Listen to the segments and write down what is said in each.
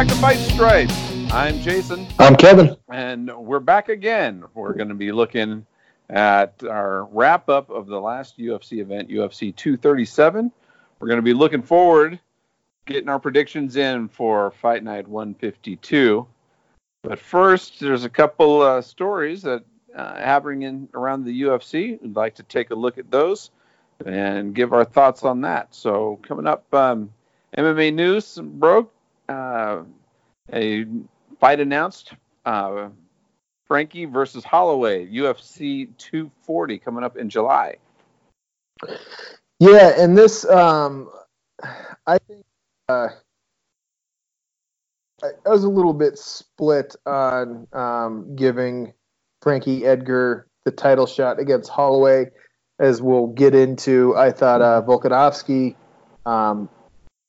back to Fight Stripe. I'm Jason. I'm Kevin. And we're back again. We're going to be looking at our wrap up of the last UFC event, UFC 237. We're going to be looking forward, getting our predictions in for Fight Night 152. But first, there's a couple uh, stories that uh, happening in around the UFC. We'd like to take a look at those and give our thoughts on that. So coming up, um, MMA news broke. Uh, a fight announced. Uh, Frankie versus Holloway, UFC 240 coming up in July. Yeah, and this, um, I think uh, I was a little bit split on um, giving Frankie Edgar the title shot against Holloway, as we'll get into. I thought uh, Volkanovski, um,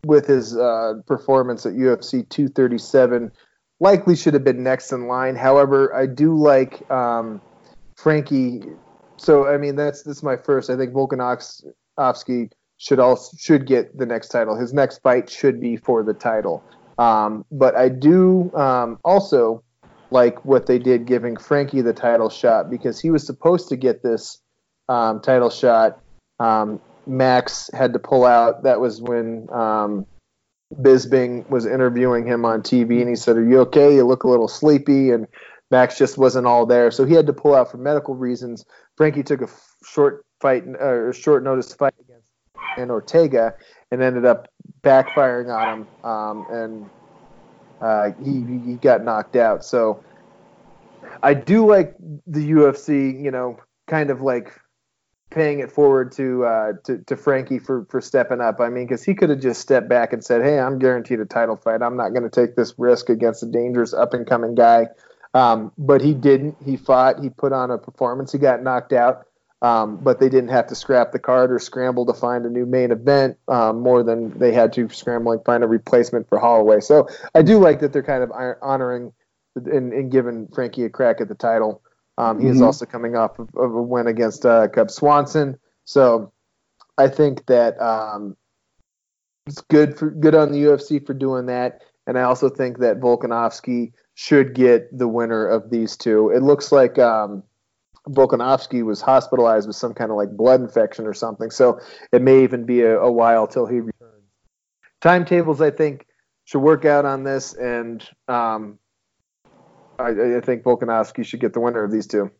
with his uh, performance at UFC 237, likely should have been next in line. However, I do like um, Frankie. So I mean, that's this is my first. I think Volkanovski should also should get the next title. His next fight should be for the title. Um, but I do um, also like what they did giving Frankie the title shot because he was supposed to get this um, title shot. Um, Max had to pull out. That was when um, Bisping was interviewing him on TV, and he said, "Are you okay? You look a little sleepy." And Max just wasn't all there, so he had to pull out for medical reasons. Frankie took a short fight, or uh, short notice fight against and Ortega, and ended up backfiring on him, um, and uh, he he got knocked out. So I do like the UFC, you know, kind of like paying it forward to uh, to, to Frankie for for stepping up. I mean, because he could have just stepped back and said, "Hey, I'm guaranteed a title fight. I'm not going to take this risk against a dangerous up and coming guy." Um, but he didn't. He fought. He put on a performance. He got knocked out. Um, but they didn't have to scrap the card or scramble to find a new main event um, more than they had to scramble and find a replacement for Holloway. So I do like that they're kind of honoring and, and giving Frankie a crack at the title. Um, he mm-hmm. is also coming off of, of a win against uh, Cub Swanson. So I think that um, it's good for good on the UFC for doing that. And I also think that Volkanovski should get the winner of these two. It looks like um, Volkanovski was hospitalized with some kind of like blood infection or something. So it may even be a, a while till he returns. Timetables, I think, should work out on this, and um, I, I, think Volkanovski should get the winner of these two.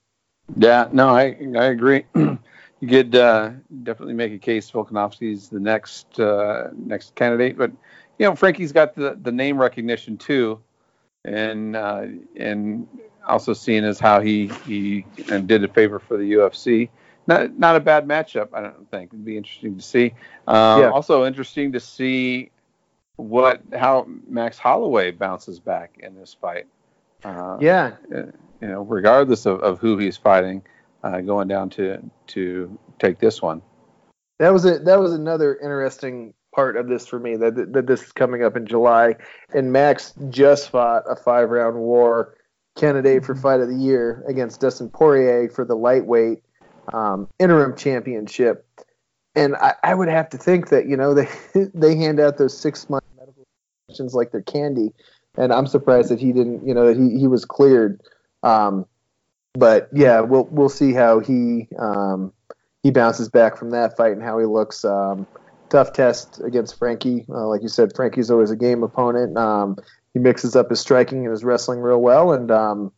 Yeah, no, I I agree. you could uh, definitely make a case Volkanovski's the next uh, next candidate, but you know Frankie's got the, the name recognition too, and uh, and also seeing as how he he did a favor for the UFC. Not not a bad matchup, I don't think. It'd be interesting to see. Uh, yeah. Also interesting to see what how Max Holloway bounces back in this fight. Uh, yeah, uh, you know, regardless of, of who he's fighting, uh, going down to to take this one. That was a that was another interesting part of this for me that that this is coming up in July, and Max just fought a five round war candidate for fight of the year against Dustin Poirier for the lightweight um, interim championship. And I, I, would have to think that you know they they hand out those six month medical questions like they're candy, and I'm surprised that he didn't you know that he, he was cleared. Um, but yeah, we'll we'll see how he um, he bounces back from that fight and how he looks. Um, tough test against Frankie. Uh, like you said, Frankie's always a game opponent. Um, he mixes up his striking and his wrestling real well, and um,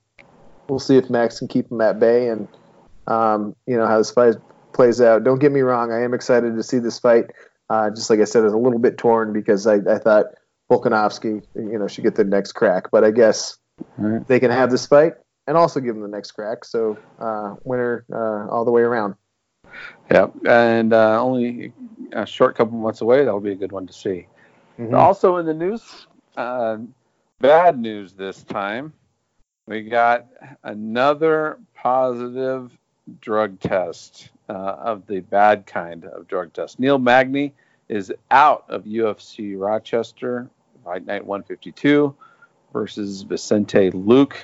we'll see if Max can keep him at bay and um, you know how this fight plays out. Don't get me wrong, I am excited to see this fight. Uh, just like I said, I was a little bit torn because I, I thought Volkanovski, you know, should get the next crack, but I guess right. they can have this fight and also give him the next crack. So uh, winner uh, all the way around. Yeah, and uh, only a short couple months away. That'll be a good one to see. Mm-hmm. Also in the news, uh, bad news this time. We got another positive drug test uh, of the bad kind of drug test. Neil Magny is out of UFC Rochester, Night 152 versus Vicente Luque.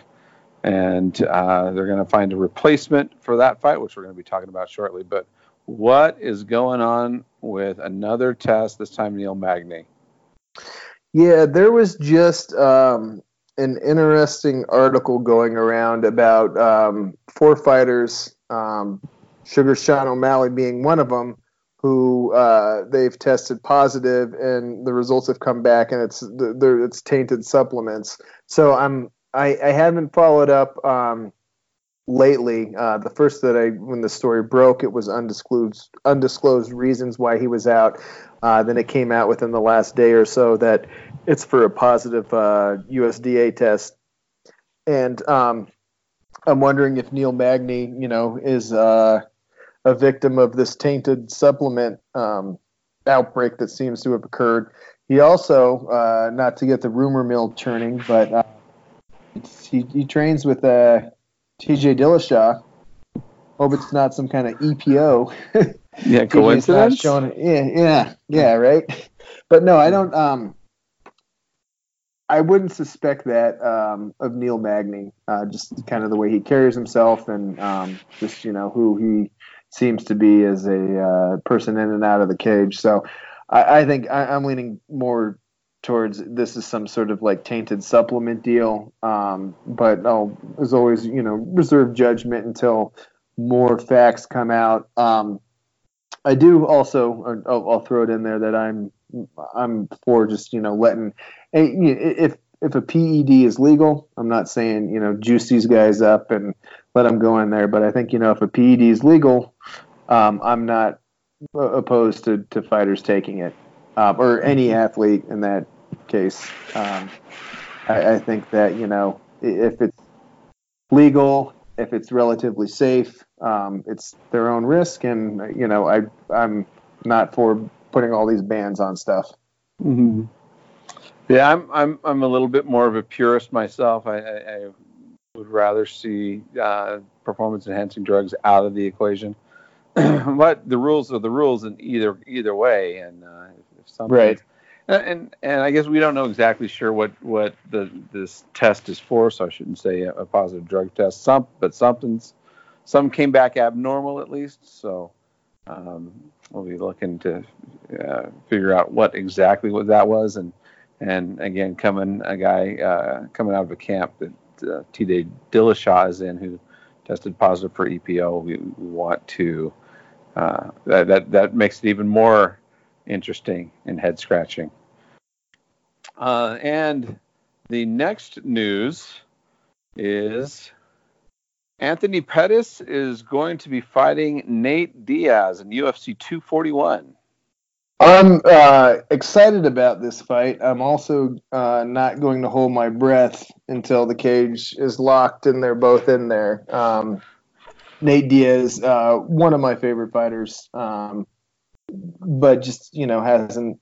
And uh, they're going to find a replacement for that fight, which we're going to be talking about shortly. But what is going on with another test, this time Neil Magny? Yeah, there was just um, an interesting article going around about um, four fighters, um, Sugar Sean O'Malley being one of them, who uh, they've tested positive, and the results have come back, and it's it's tainted supplements. So I'm I, I haven't followed up um, lately. Uh, the first that I when the story broke, it was undisclosed undisclosed reasons why he was out. Uh, then it came out within the last day or so that it's for a positive uh, USADA test, and um, I'm wondering if Neil Magny, you know, is uh, a victim of this tainted supplement um, outbreak that seems to have occurred. He also, uh, not to get the rumor mill churning, but uh, he, he trains with uh, TJ Dillashaw. Hope it's not some kind of EPO. Yeah, coincidence. Showing, yeah, yeah, yeah, right. But no, I don't. Um, I wouldn't suspect that um, of Neil Magny. Uh, just kind of the way he carries himself, and um, just you know who he seems to be as a uh, person in and out of the cage. So I, I think I, am leaning more towards this is some sort of like tainted supplement deal. Um, but I'll, as always, you know, reserve judgment until more facts come out. Um, I do also, I'll, I'll, throw it in there that I'm, I'm for just you know letting, if if a PED is legal, I'm not saying you know juice these guys up and let them go in there, but I think you know if a PED is legal, um, I'm not opposed to, to fighters taking it um, or any athlete in that case. Um, I, I, think that you know if it's legal, if it's relatively safe, um, it's their own risk, and you know I I'm not for putting all these bans on stuff. Mm-hmm. Yeah, I'm I'm I'm a little bit more of a purist myself. I, I, I would rather see uh, performance enhancing drugs out of the equation. but the rules are the rules in either either way, and uh, if something right. And and I guess we don't know exactly sure what what the this test is for, so I shouldn't say a, a positive drug test. Some, but something's some came back abnormal at least. So um, we'll be looking to uh, figure out what exactly what that was, and and again coming a guy uh, coming out of a camp that uh, T.J. Dillashaw is in who tested positive for EPO. We, we want to uh, that, that that makes it even more interesting and head scratching. Uh, and the next news is Anthony Pettis is going to be fighting Nate Diaz in UFC 241. I'm uh, excited about this fight. I'm also uh, not going to hold my breath until the cage is locked and they're both in there. Um, Nate Diaz, uh, one of my favorite fighters, um, but just you know hasn't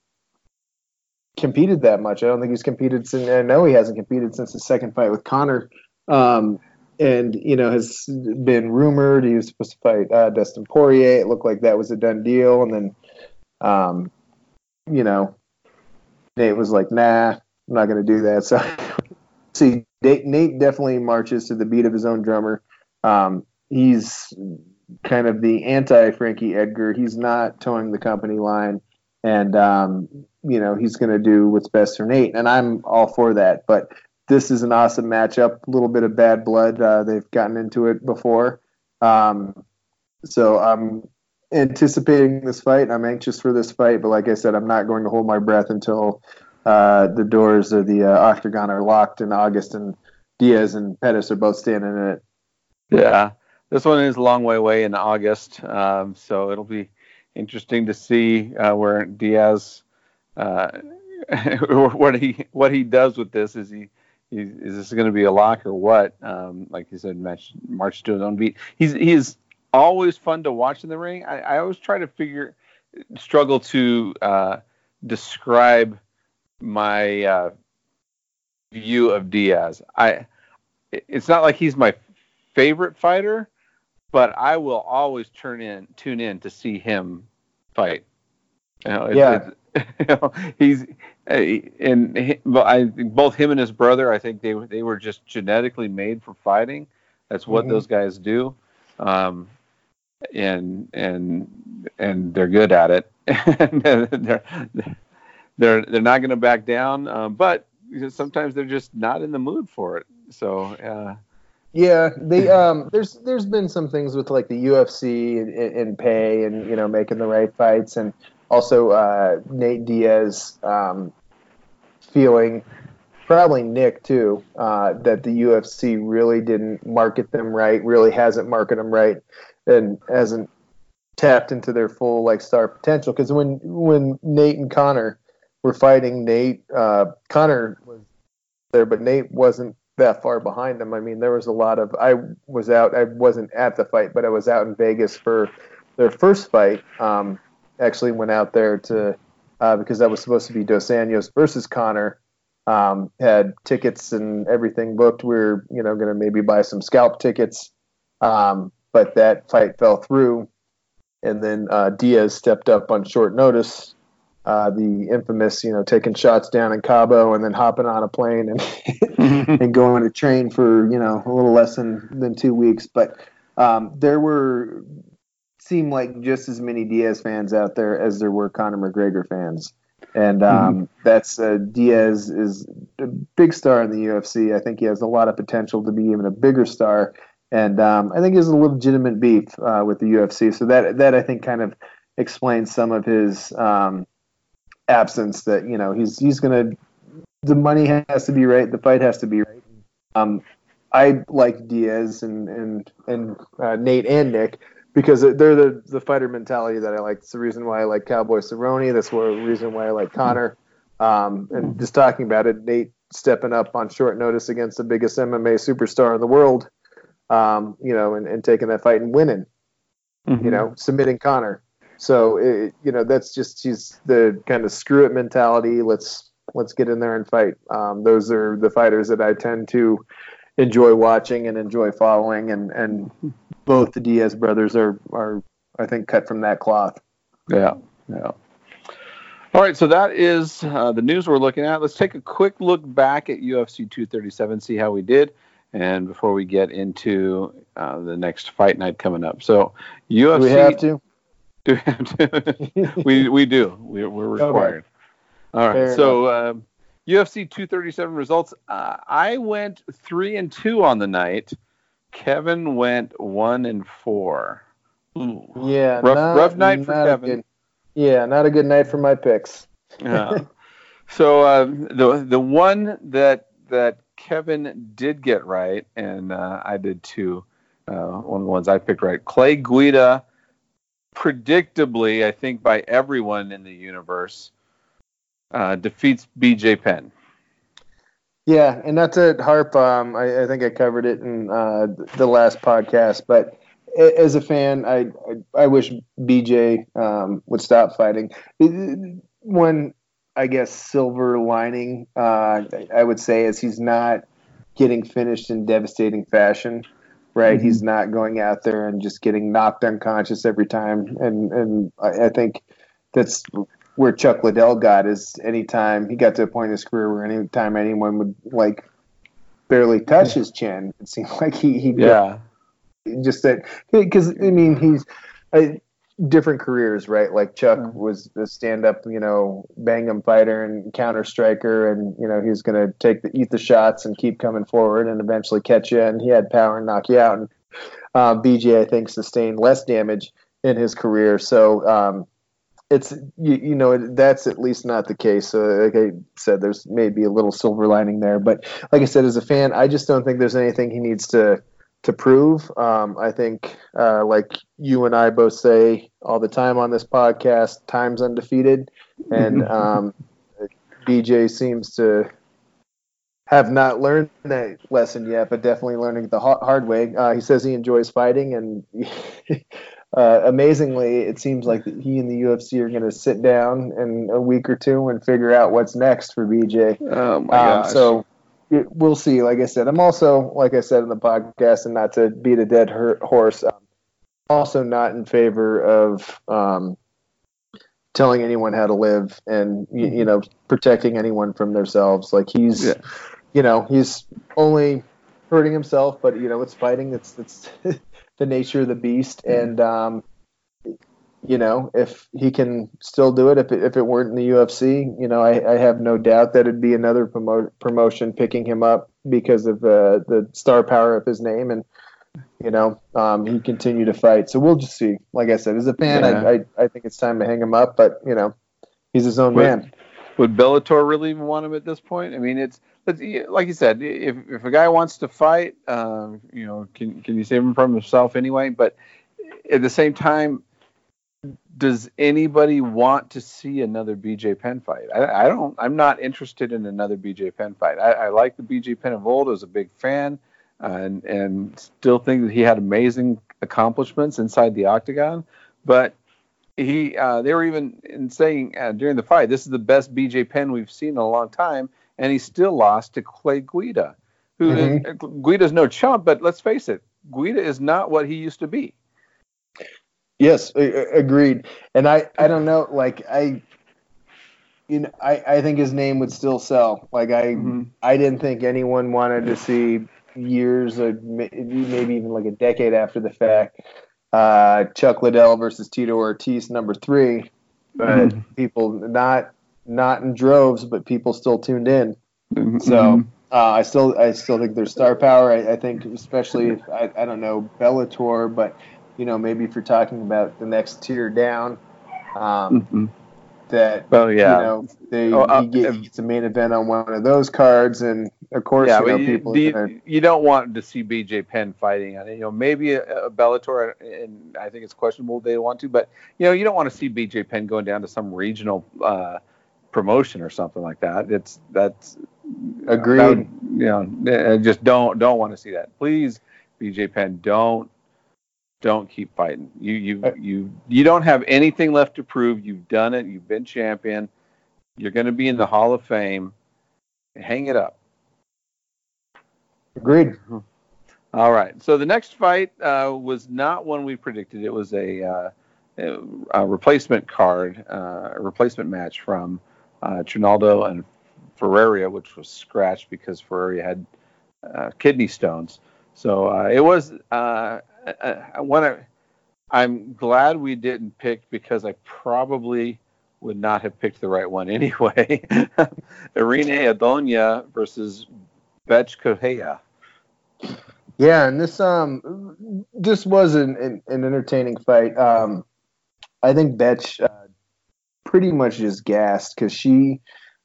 competed that much. I don't think he's competed since. I know he hasn't competed since his second fight with Conor, um, and you know has been rumored he was supposed to fight uh, Dustin Poirier. It looked like that was a done deal, and then, um, you know, Nate was like, "Nah, I'm not going to do that." So, see, Nate definitely marches to the beat of his own drummer. Um, he's kind of the anti Frankie Edgar. He's not toeing the company line, and um, you know he's going to do what's best for Nate, and I'm all for that. But this is an awesome matchup. A little bit of bad blood. Uh, they've gotten into it before, um, so I'm anticipating this fight. I'm anxious for this fight, but like I said, I'm not going to hold my breath until uh, the doors of the uh, octagon are locked in August, and Diaz and Pettis are both standing in it. Yeah, this one is a long way away in August, um, so it'll be interesting to see uh, where Diaz, uh, what he what he does with this. Is he, he is this going to be a lock or what? Um, like you said, match, march to his own beat. He's he's always fun to watch in the ring. I, I always try to figure struggle to uh, describe my uh, view of Diaz. I it's not like he's my favorite fighter, but I will always turn in tune in to see him fight. You know, yeah. you know, he's and I both him and his brother. I think they they were just genetically made for fighting. That's what mm-hmm. those guys do, um, and and and they're good at it. they're, they're they're not going to back down. Um, but sometimes they're just not in the mood for it. So. Uh, yeah, um, there's there's been some things with like the UFC and, and pay and you know making the right fights and also uh, Nate Diaz um, feeling probably Nick too uh, that the UFC really didn't market them right, really hasn't marketed them right, and hasn't tapped into their full like star potential. Because when when Nate and Conor were fighting, Nate uh, Conor was there, but Nate wasn't that far behind them. I mean, there was a lot of. I was out. I wasn't at the fight, but I was out in Vegas for their first fight. Um, actually, went out there to uh, because that was supposed to be Dos Anjos versus Conor. Um, had tickets and everything booked. We are you know going to maybe buy some scalp tickets, um, but that fight fell through. And then uh, Diaz stepped up on short notice uh, the infamous, you know, taking shots down in Cabo and then hopping on a plane and and going to train for you know a little less than than two weeks. But um, there were seemed like just as many Diaz fans out there as there were Conor McGregor fans, and um, mm-hmm. that's uh, Diaz is a big star in the UFC. I think he has a lot of potential to be even a bigger star, and um, I think has a legitimate beef uh, with the UFC. So that that I think kind of explains some of his um, absence that you know he's he's gonna the money has to be right, the fight has to be right. Um, I like Diaz and and and uh, Nate and Nick because they're the the fighter mentality that I like. It's the reason why I like Cowboy Cerrone. That's the reason why I like Conor. Um, and just talking about it, Nate stepping up on short notice against the biggest MMA superstar in the world, um, you know, and, and taking that fight and winning, mm-hmm. you know, submitting Conor. So it, you know that's just she's the kind of screw it mentality. Let's let's get in there and fight. Um, those are the fighters that I tend to enjoy watching and enjoy following, and and both the Diaz brothers are are I think cut from that cloth. Yeah, yeah. All right, so that is uh, the news we're looking at. Let's take a quick look back at UFC 237, see how we did, and before we get into uh, the next fight night coming up. So UFC. Do we have to? Do we have to? we we do. We, are required. Okay. All right. Fair so uh, UFC 237 results. Uh, I went three and two on the night. Kevin went one and four. Ooh. Yeah. Rough, not, rough night for Kevin. Good, yeah, not a good night for my picks. yeah. So uh, the the one that that Kevin did get right, and uh, I did too. Uh, one of the ones I picked right. Clay Guida predictably, I think by everyone in the universe, uh, defeats BJ Penn. Yeah, and not to harp, um, I, I, think I covered it in uh, the last podcast, but as a fan, I I, I wish BJ um, would stop fighting. One, I guess, silver lining, uh, I would say, is he's not getting finished in devastating fashion right? Mm-hmm. He's not going out there and just getting knocked unconscious every time. And and I, I think that's where Chuck Liddell got is anytime he got to a point in his career where anytime anyone would like barely touch his chin, it seemed like he he yeah just that because I mean he's. I, different careers, right? Like Chuck mm-hmm. was a stand-up, you know, bang'em fighter and counter striker, and you know he's going to take the eat the shots and keep coming forward and eventually catch you. And he had power and knock you out. And uh, BJ, I think, sustained less damage in his career. So um, it's you, you, know that's at least not the case. So like I said, there's maybe a little silver lining there. But like I said, as a fan, I just don't think there's anything he needs to to prove. Um, I think, uh, like you and I both say all the time on this podcast, time's undefeated, and um, BJ seems to have not learned that lesson yet, but definitely learning the hard way. Uh, he says he enjoys fighting, and uh, amazingly, it seems like he and the UFC are going to sit down in a week or two and figure out what's next for BJ. Oh my um, gosh! So we'll see. Like I said, I'm also, like I said in the podcast, and not to beat a dead horse, I'm also not in favor of um, telling anyone how to live and you, you, know protecting anyone from themselves. Like he's, yeah. you know, he's only hurting himself, but you know, it's fighting. It's it's the nature of the beast, and um, you know, if he can still do it, if it, if it weren't in the UFC, you know, I, I have no doubt that it'd be another promo- promotion picking him up because of uh, the star power of his name, and you know, um, he continued to fight. So we'll just see. Like I said, as a fan, Yeah. I, I I think it's time to hang him up, but you know, he's his own Would- man. Would Bellator really even want him at this point? I mean, it's, like you said, if if a guy wants to fight, um, you know, can can you save him from himself anyway? But at the same time, does anybody want to see another BJ Penn fight? I, I don't. I'm not interested in another BJ Penn fight. I, I like the BJ Penn of old. I was a big fan, and and still think that he had amazing accomplishments inside the octagon. But he, uh, they were even in saying uh, during the fight, this is the best BJ Penn we've seen in a long time, and he still lost to Clay Guida, who Mhm. Guida's no chump, but let's face it, Guida is not what he used to be. Yes, agreed. And I, I don't know, like I, you know, I, I think his name would still sell. Like I, Mhm. I didn't think anyone wanted to see years, or maybe even like a decade after the fact, uh, Chuck Liddell versus Tito Ortiz, number three. But Mhm. people not not in droves, but people still tuned in. Mhm. So uh, I still I still think there's star power. I, I think especially if I, I don't know Bellator, but you know maybe if you're talking about the next tier down, um, Mhm. that well, yeah. you know they Oh, uh, get, he gets a main event on one of those cards, and of course yeah, you know you, people. do you, you don't want to see BJ Penn fighting on it. You know, maybe a, a Bellator, and I think it's questionable they want to, but you know, you don't want to see BJ Penn going down to some regional uh, promotion or something like that. It's that's Agreed. that would- you know, just don't don't want to see that. Please, BJ Penn, don't don't keep fighting. You you Uh, you you don't have anything left to prove. You've done it. You've been champion. You're going to be in the Hall of Fame. Hang it up. agreed. All right. So the next fight uh, was not one we predicted. It was a, uh, a replacement card, uh, a replacement match from uh, Trinaldo and Ferreira, which was scratched because Ferreira had uh, kidney stones. So uh, it was uh, I, I wanna, I'm glad we didn't pick because I probably would not have picked the right one anyway. Irene Aldana versus Betch Correia. Yeah, and this um this was an an, an entertaining fight. Um, I think Betch uh, pretty much just gassed because she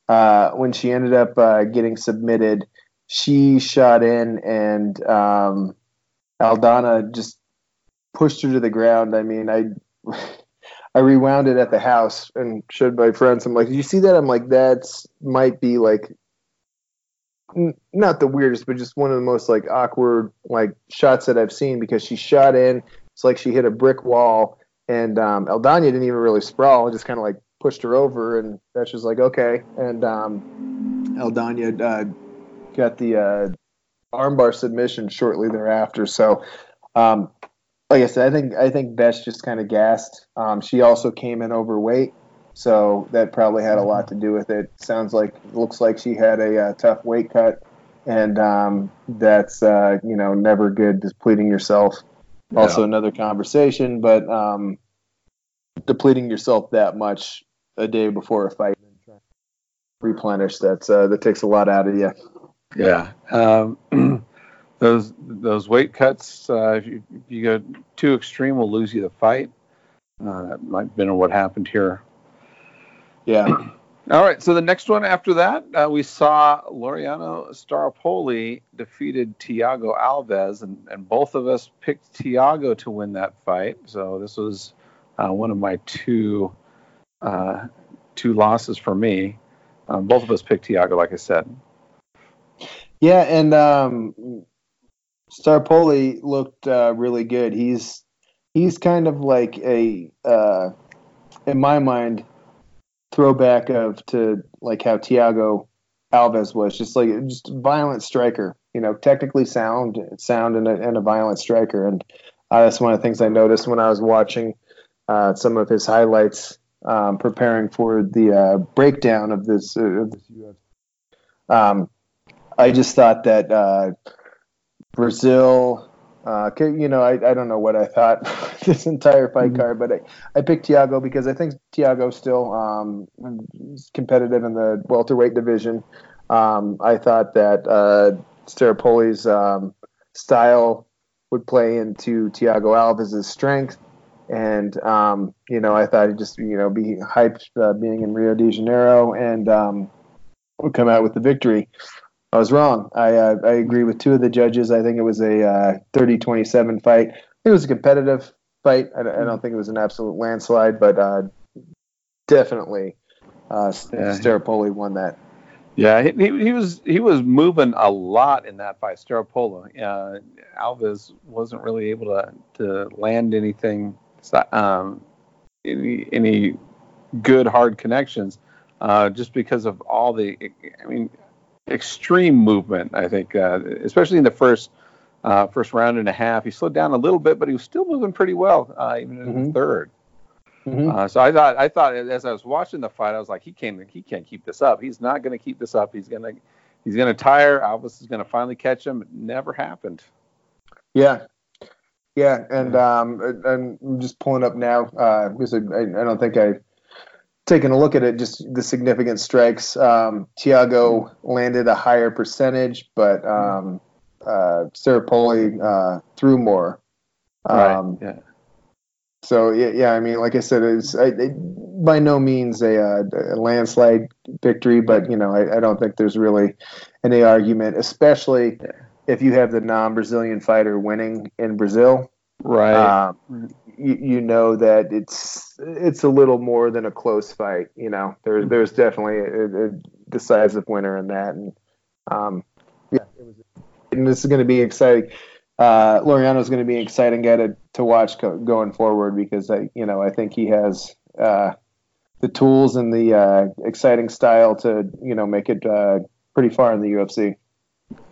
uh, when she ended up uh, getting submitted, she shot in and um, Aldana just pushed her to the ground. I mean, I I rewound it at the house and showed my friends. I'm like, "Did you see that?" I'm like, "That's might be like n- not the weirdest, but just one of the most like awkward like shots that I've seen because she shot in. It's like she hit a brick wall, and um, Aldana didn't even really sprawl. Just kind of like pushed her over, and that's just like okay. And um, Aldana uh, got the uh, armbar submission shortly thereafter. So, um, like I said, I think I think Besh just kind of gassed. Um, she also came in overweight. So that probably had a lot to do with it. Sounds like looks like she had a uh, tough weight cut, and um, that's uh, you know never good. Depleting yourself, also another conversation. But um, depleting yourself that much a day before a fight, and trying to replenish that's uh, that takes a lot out of you. Yeah. Um, those those weight cuts, uh, if, you, if you go too extreme, will lose you the fight. Uh, that might have been what happened here. Yeah, All right. So the next one after that, uh, we saw Laureano Staropoli defeated Thiago Alves, and, and both of us picked Thiago to win that fight. So this was uh, one of my two uh, two losses for me. Um, both of us picked Thiago, like I said. Yeah, and um, Staropoli looked uh, really good. He's he's kind of like a uh, in my mind throwback of to like how Thiago Alves was, just like just violent striker. You know, technically sound, sound, and a, and a violent striker. And uh, that's one of the things I noticed when I was watching uh, some of his highlights, um, preparing for the uh, breakdown of this uh, of this. Um, I just thought that uh, Brazil Uh, you know, I, I don't know what I thought this entire fight mm-hmm. card, but I, I picked Thiago because I think Thiago still um, is competitive in the welterweight division. Um, I thought that uh, Staropoli's um, style would play into Thiago Alves' strength. And, um, you know, I thought he'd just, you know, be hyped uh, being in Rio de Janeiro and um, would come out with the victory. I was wrong. I uh, I agree with two of the judges. I think it was a uh, 30-27 fight. It was a competitive fight. I, I, don't think it was an absolute landslide, but uh, definitely uh, yeah. Staropoli won that. Yeah, he, he was he was moving a lot in that fight. Staropoli, uh, Alves wasn't really able to to land anything, um, any any good hard connections, uh, just because of all the. I mean, extreme movement. I think, uh, especially in the first uh, first round and a half, he slowed down a little bit, but he was still moving pretty well, uh, even in mm-hmm. the 3rd mm-hmm. Uh, so I thought, I thought as I was watching the fight, I was like, he can't, he can't keep this up. He's not going to keep this up. He's gonna, he's gonna tire. Alves is gonna finally catch him. It never happened. Yeah, yeah, and um, I'm just pulling up now uh, because I, I don't think I taking a look at it, just the significant strikes. Um, Thiago landed a higher percentage, but um, uh, Staropoli uh, threw more. Um, right. Yeah. So yeah, yeah, I mean, like I said, it's I, it, by no means a, uh, a, landslide victory, but you know, I, I, don't think there's really any argument, especially yeah. if you have the non-Brazilian fighter winning in Brazil. Right. Um, you, you know that it's it's a little more than a close fight. You know, there's there's definitely a, a decisive winner in that, and um, yeah, it was, and this is going to be exciting. Uh, Laureano is going to be an exciting guy to, to watch co- going forward because I, you know, I think he has uh, the tools and the uh, exciting style to, you know, make it uh, pretty far in the UFC.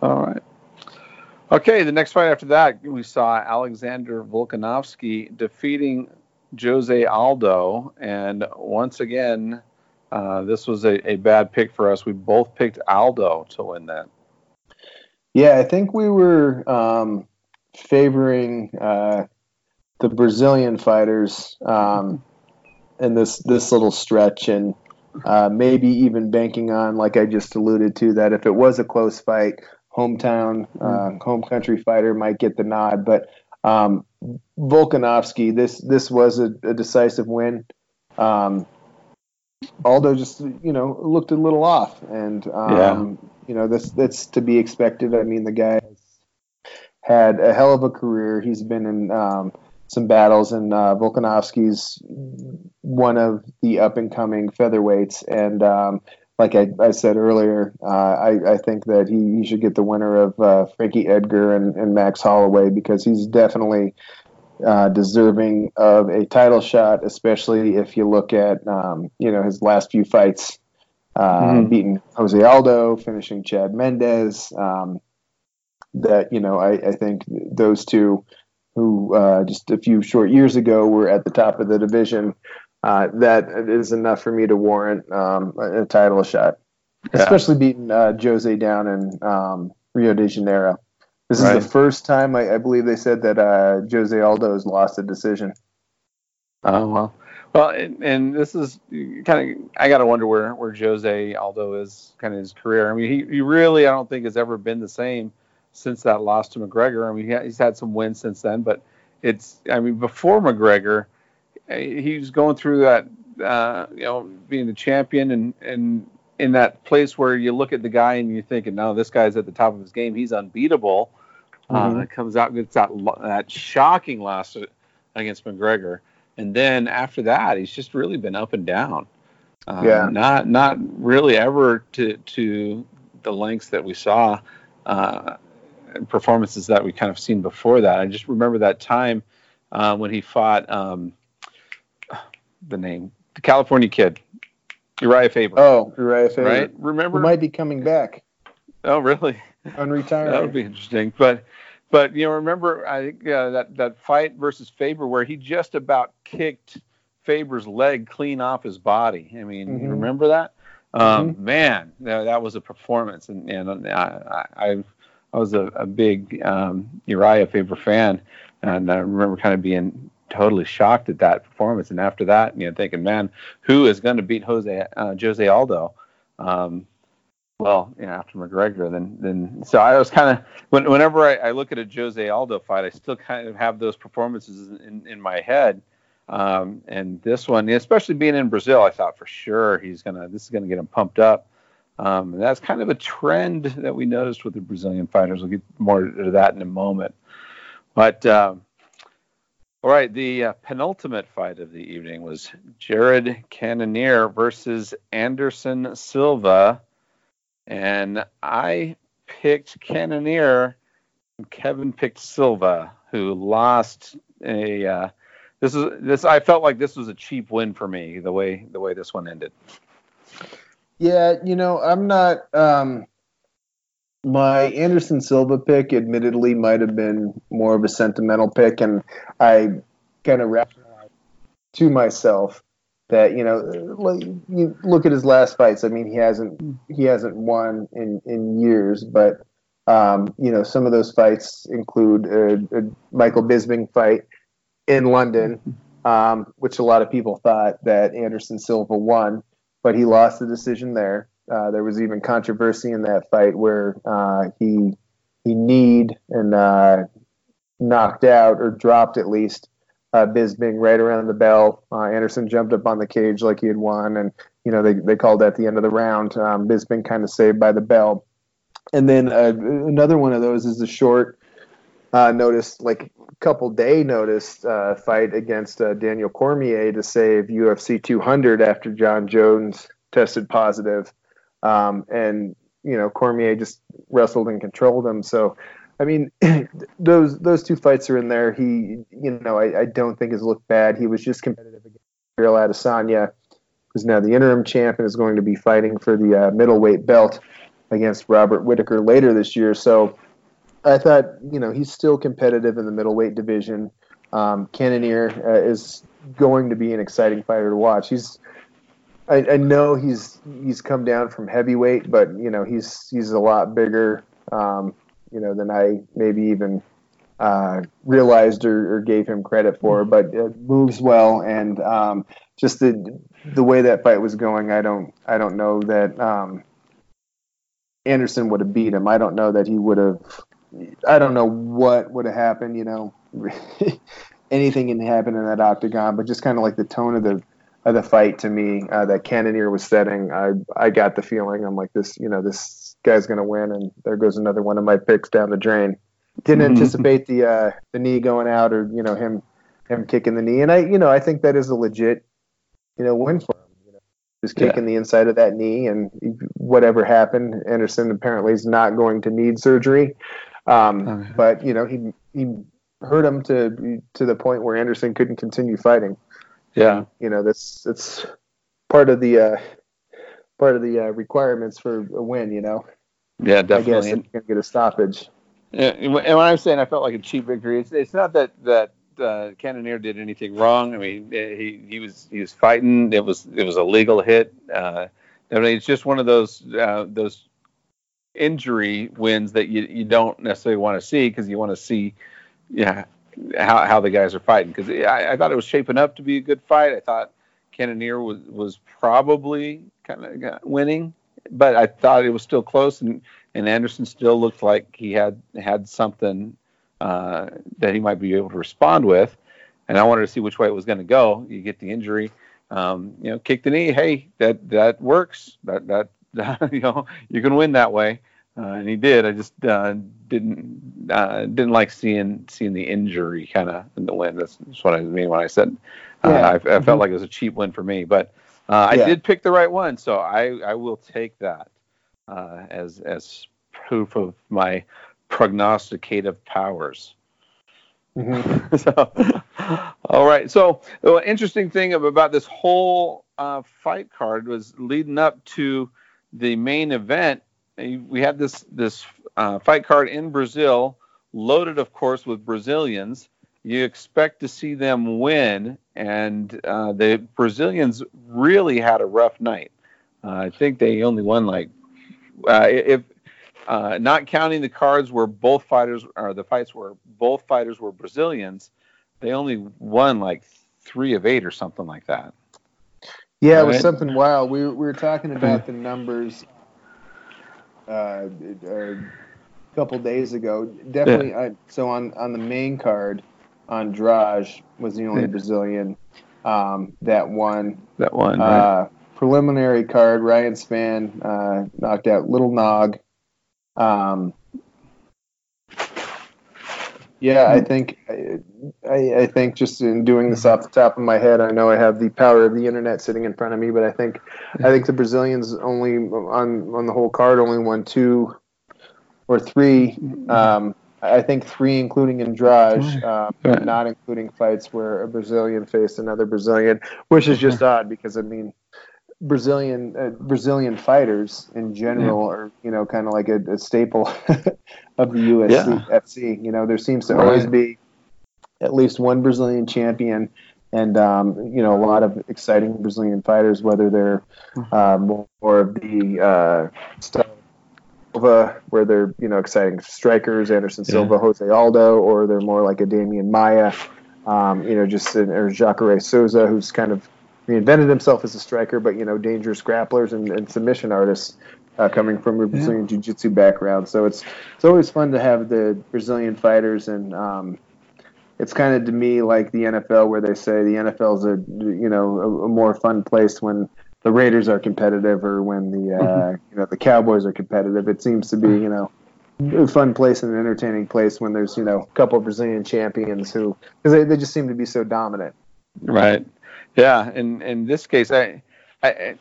All right. Okay, the next fight after that, we saw Alexander Volkanovski defeating Jose Aldo, and once again, uh, this was a, a, bad pick for us. We both picked Aldo to win that. Yeah, I think we were um, favoring uh, the Brazilian fighters um, in this this little stretch, and uh, maybe even banking on, like I just alluded to, that if it was a close fight, hometown, uh, mm. home country fighter might get the nod. But um, Volkanovski, this this was a, a decisive win. Um, Aldo just you know looked a little off, and um, yeah. you know this that's to be expected. I mean, the guy had a hell of a career. He's been in um, some battles, and uh, Volkanovski's one of the up and coming featherweights, and um, like I, I said earlier, uh, I, I, think that he, he, should get the winner of uh, Frankie Edgar and, and, Max Holloway because he's definitely uh, deserving of a title shot, especially if you look at um, you know his last few fights, uh, mm-hmm. beating Jose Aldo, finishing Chad Mendes. Um, that you know, I, I, think those two, who uh, just a few short years ago were at the top of the division, uh, that is enough for me to warrant um, a, a, title shot, yeah. especially beating uh, Jose down in um, Rio de Janeiro. This right. is the first time I, I believe they said that uh, Jose Aldo has lost a decision. Oh well, well, and, and this is kind of I got to wonder where where Jose Aldo is kind of his career. I mean, he, he really I don't think has ever been the same since that loss to McGregor. I mean, he's had some wins since then, but it's I mean before McGregor he was going through that, uh, you know, being the champion and and in that place where you look at the guy and you're thinking, no, this guy's at the top of his game. He's unbeatable. Uh, mm-hmm. Uh, it comes out gets that that shocking loss against McGregor, and then after that, he's just really been up and down. Uh, yeah. Not not really ever to to the lengths that we saw. Uh, performances that we kind of seen before that. I just remember that time uh, when he fought um, the name, the California kid, Uriah Faber. Oh, Uriah Faber. Right? Remember? Who might be coming back. Oh, really? Unretired. that would be interesting. But, but you know, remember, I think uh, that that fight versus Faber where he just about kicked Faber's leg clean off his body. I mean, mm-hmm. you remember that? Um, mm-hmm. Man, that, that was a performance, and, and I, I I was a, a big um, Uriah Faber fan, and I remember kind of being totally shocked at that performance. And after that, you know, thinking, man, who is going to beat Jose uh, Jose Aldo? Um, well, you know, after McGregor, then then so I was kind of when, whenever I, I, look at a Jose Aldo fight, I still kind of have those performances in, in my head. Um, and this one, especially being in Brazil, I thought for sure he's gonna this is gonna get him pumped up. Um, and that's kind of a trend that we noticed with the Brazilian fighters. We'll get more to that in a moment. But um, all right, the uh, penultimate fight of the evening was Jared Cannonier versus Anderson Silva, and I picked Cannonier, and Kevin picked Silva, who lost a. Uh, this is this. I felt like this was a cheap win for me. The way the way this one ended. Yeah, you know, I'm not. Um, my Anderson Silva pick, admittedly, might have been more of a sentimental pick, and I kind of rationalized to myself that you know, like, you look at his last fights. I mean, he hasn't he hasn't won in in years, but um, you know, some of those fights include a, a Michael Bisping fight in London, um, which a lot of people thought that Anderson Silva won, but he lost the decision there. Uh, there was even controversy in that fight where uh, he he kneed and uh, knocked out or dropped at least uh, Bisping right around the bell. Uh, Anderson jumped up on the cage like he had won, and you know they, they called that the end of the round. Um, Bisping kind of saved by the bell. And then uh, another one of those is a short notice, like couple day notice fight against Daniel Cormier to save UFC 200 after Jon Jones tested positive. Um, and you know Cormier just wrestled and controlled him. So, I mean, those those two fights are in there. He, you know, I, I don't think has looked bad. He was just competitive against Israel Adesanya, who's now the interim champ and is going to be fighting for the uh, middleweight belt against Robert Whitaker later this year. So, I thought, you know, he's still competitive in the middleweight division. Um, Cannonier uh, is going to be an exciting fighter to watch. He's I, I, know he's he's come down from heavyweight, but you know he's he's a lot bigger, um, you know, than I maybe even uh, realized or, or, gave him credit for. But it moves well, and um, just the the way that fight was going, I don't I don't know that um, Anderson would have beat him. I don't know that he would have. I don't know what would have happened. You know, anything can happen in that octagon, but just kind of like the tone of the of the fight to me uh, that Cannonier was setting, I I got the feeling I'm like this, you know, this guy's gonna win, and there goes another one of my picks down the drain. Didn't mm-hmm. anticipate the uh, the knee going out or you know him him kicking the knee, and I you know I think that is a legit you know win for him. You know, just kicking yeah. the inside of that knee, and whatever happened, Anderson apparently is not going to need surgery. Um, okay. But you know he he hurt him to to the point where Anderson couldn't continue fighting. Yeah, you know that's it's part of the uh, part of the uh, requirements for a win. You know. Yeah, definitely. I guess can get a stoppage. Yeah, and when I'm saying I felt like a cheap victory, it's, it's not that that uh, Cannonier did anything wrong. I mean, he he was he was fighting. It was it was a legal hit. Uh, I mean, it's just one of those uh, those injury wins that you you don't necessarily want to see because you want to see, yeah, how how the guys are fighting because I, I, thought it was shaping up to be a good fight. I thought Cannonier was was probably kind of winning, but I thought it was still close, and and Anderson still looked like he had had something uh, that he might be able to respond with, and I wanted to see which way it was going to go. You get the injury, um, you know, kick the knee. Hey, that that works. That, that you know you can win that way. Uh, and he did. I just uh, didn't uh, didn't like seeing seeing the injury kind of in the win. That's, that's, what I mean when I said uh, yeah. I, I, felt mm-hmm. like it was a cheap win for me. But uh, I yeah. did pick the right one, so I, I will take that uh, as as proof of my prognosticative powers. Mm-hmm. so, all right. So, the interesting thing about this whole fight card was leading up to the main event we had this this uh, fight card in Brazil, loaded, of course, with Brazilians. You expect to see them win, and uh, the Brazilians really had a rough night. Uh, I think they only won like uh, if uh, not counting the cards where both fighters or the fights where both fighters were Brazilians, they only won like three of eight or something like that. Yeah, it was something wild. We, we were talking about the numbers uh, a couple days ago. Definitely, yeah. I, so on on the main card, Andrade was the only yeah. Brazilian um, that won. That won. Uh, right. Preliminary card, Ryan Spann uh, knocked out Little Nog. Um, yeah, I think I, I, think just in doing this off the top of my head, I know I have the power of the internet sitting in front of me, but I think I think the Brazilians only on on the whole card only won two or three. Um, I think three, including Andrade, um, not including fights where a Brazilian faced another Brazilian, which is just odd because I mean Brazilian uh, Brazilian fighters in general yeah. are you know kind of like a, a, staple of the UFC. Yeah. FC. You know, there seems to right. always be at least one Brazilian champion, and um, you know a lot of exciting Brazilian fighters, whether they're uh, more of the uh, Silva, where they're you know exciting strikers, Anderson Silva, yeah. Jose Aldo, or they're more like a Demian Maia, um, you know, just or Jacare Souza, who's kind of reinvented himself as a striker, but you know, dangerous grapplers and, and submission artists uh, coming from a Brazilian yeah. jiu-jitsu background. So it's it's always fun to have the Brazilian fighters, and um, it's kind of to me like the NFL, where they say the NFL is a you know a, a, more fun place when the Raiders are competitive or when the uh, mm-hmm. you know the Cowboys are competitive. It seems to be you know a fun place and an entertaining place when there's you know a couple of Brazilian champions who because they, they just seem to be so dominant. Right. Yeah, in in this case, I, I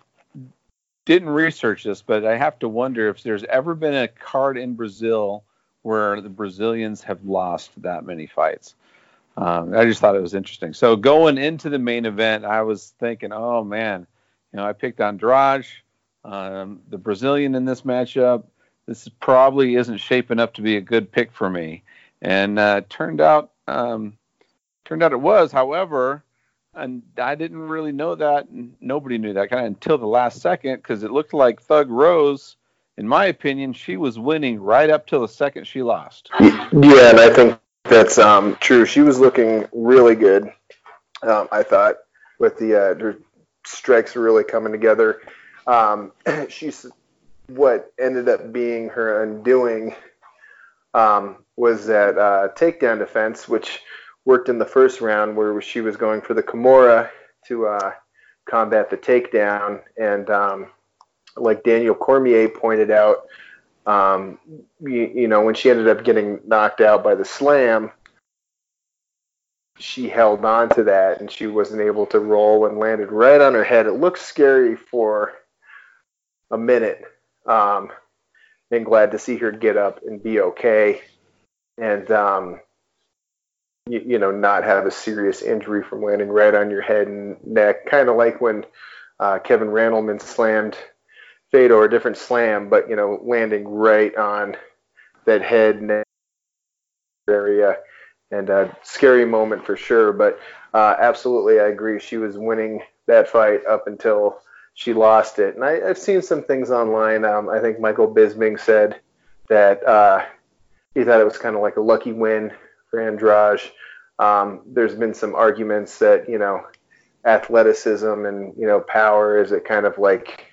didn't research this, but I have to wonder if there's ever been a card in Brazil where the Brazilians have lost that many fights. Um, I just thought it was interesting. So going into the main event, I was thinking, oh man, you know, I picked Andrade, um, the Brazilian in this matchup. This probably isn't shaping up to be a good pick for me, and uh, turned out um, turned out it was. However, and I didn't really know that. And nobody knew that kind of until the last second because it looked like Thug Rose, in my opinion, she was winning right up till the second she lost. Yeah, and I think that's um, true. She was looking really good. Um, I thought with the uh, her strikes really coming together. Um, she's what ended up being her undoing um, was that uh, takedown defense, which worked in the first round where she was going for the Kimura to uh, combat the takedown. And um, like Daniel Cormier pointed out, um, you, you, know, when she ended up getting knocked out by the slam, she held on to that and she wasn't able to roll and landed right on her head. It looked scary for a minute. Um, and glad to see her get up and be okay. And um, you, you, know, not have a serious injury from landing right on your head and neck, kind of like when uh, Kevin Randleman slammed Fedor, a different slam, but you know, landing right on that head neck area, and a scary moment for sure. But uh, absolutely, I agree. She was winning that fight up until she lost it. And I, have seen some things online. Um, I think Michael Bisping said that uh, he thought it was kind of like a lucky win for Andrade. Um, there's been some arguments that you know athleticism and you know power is it kind of like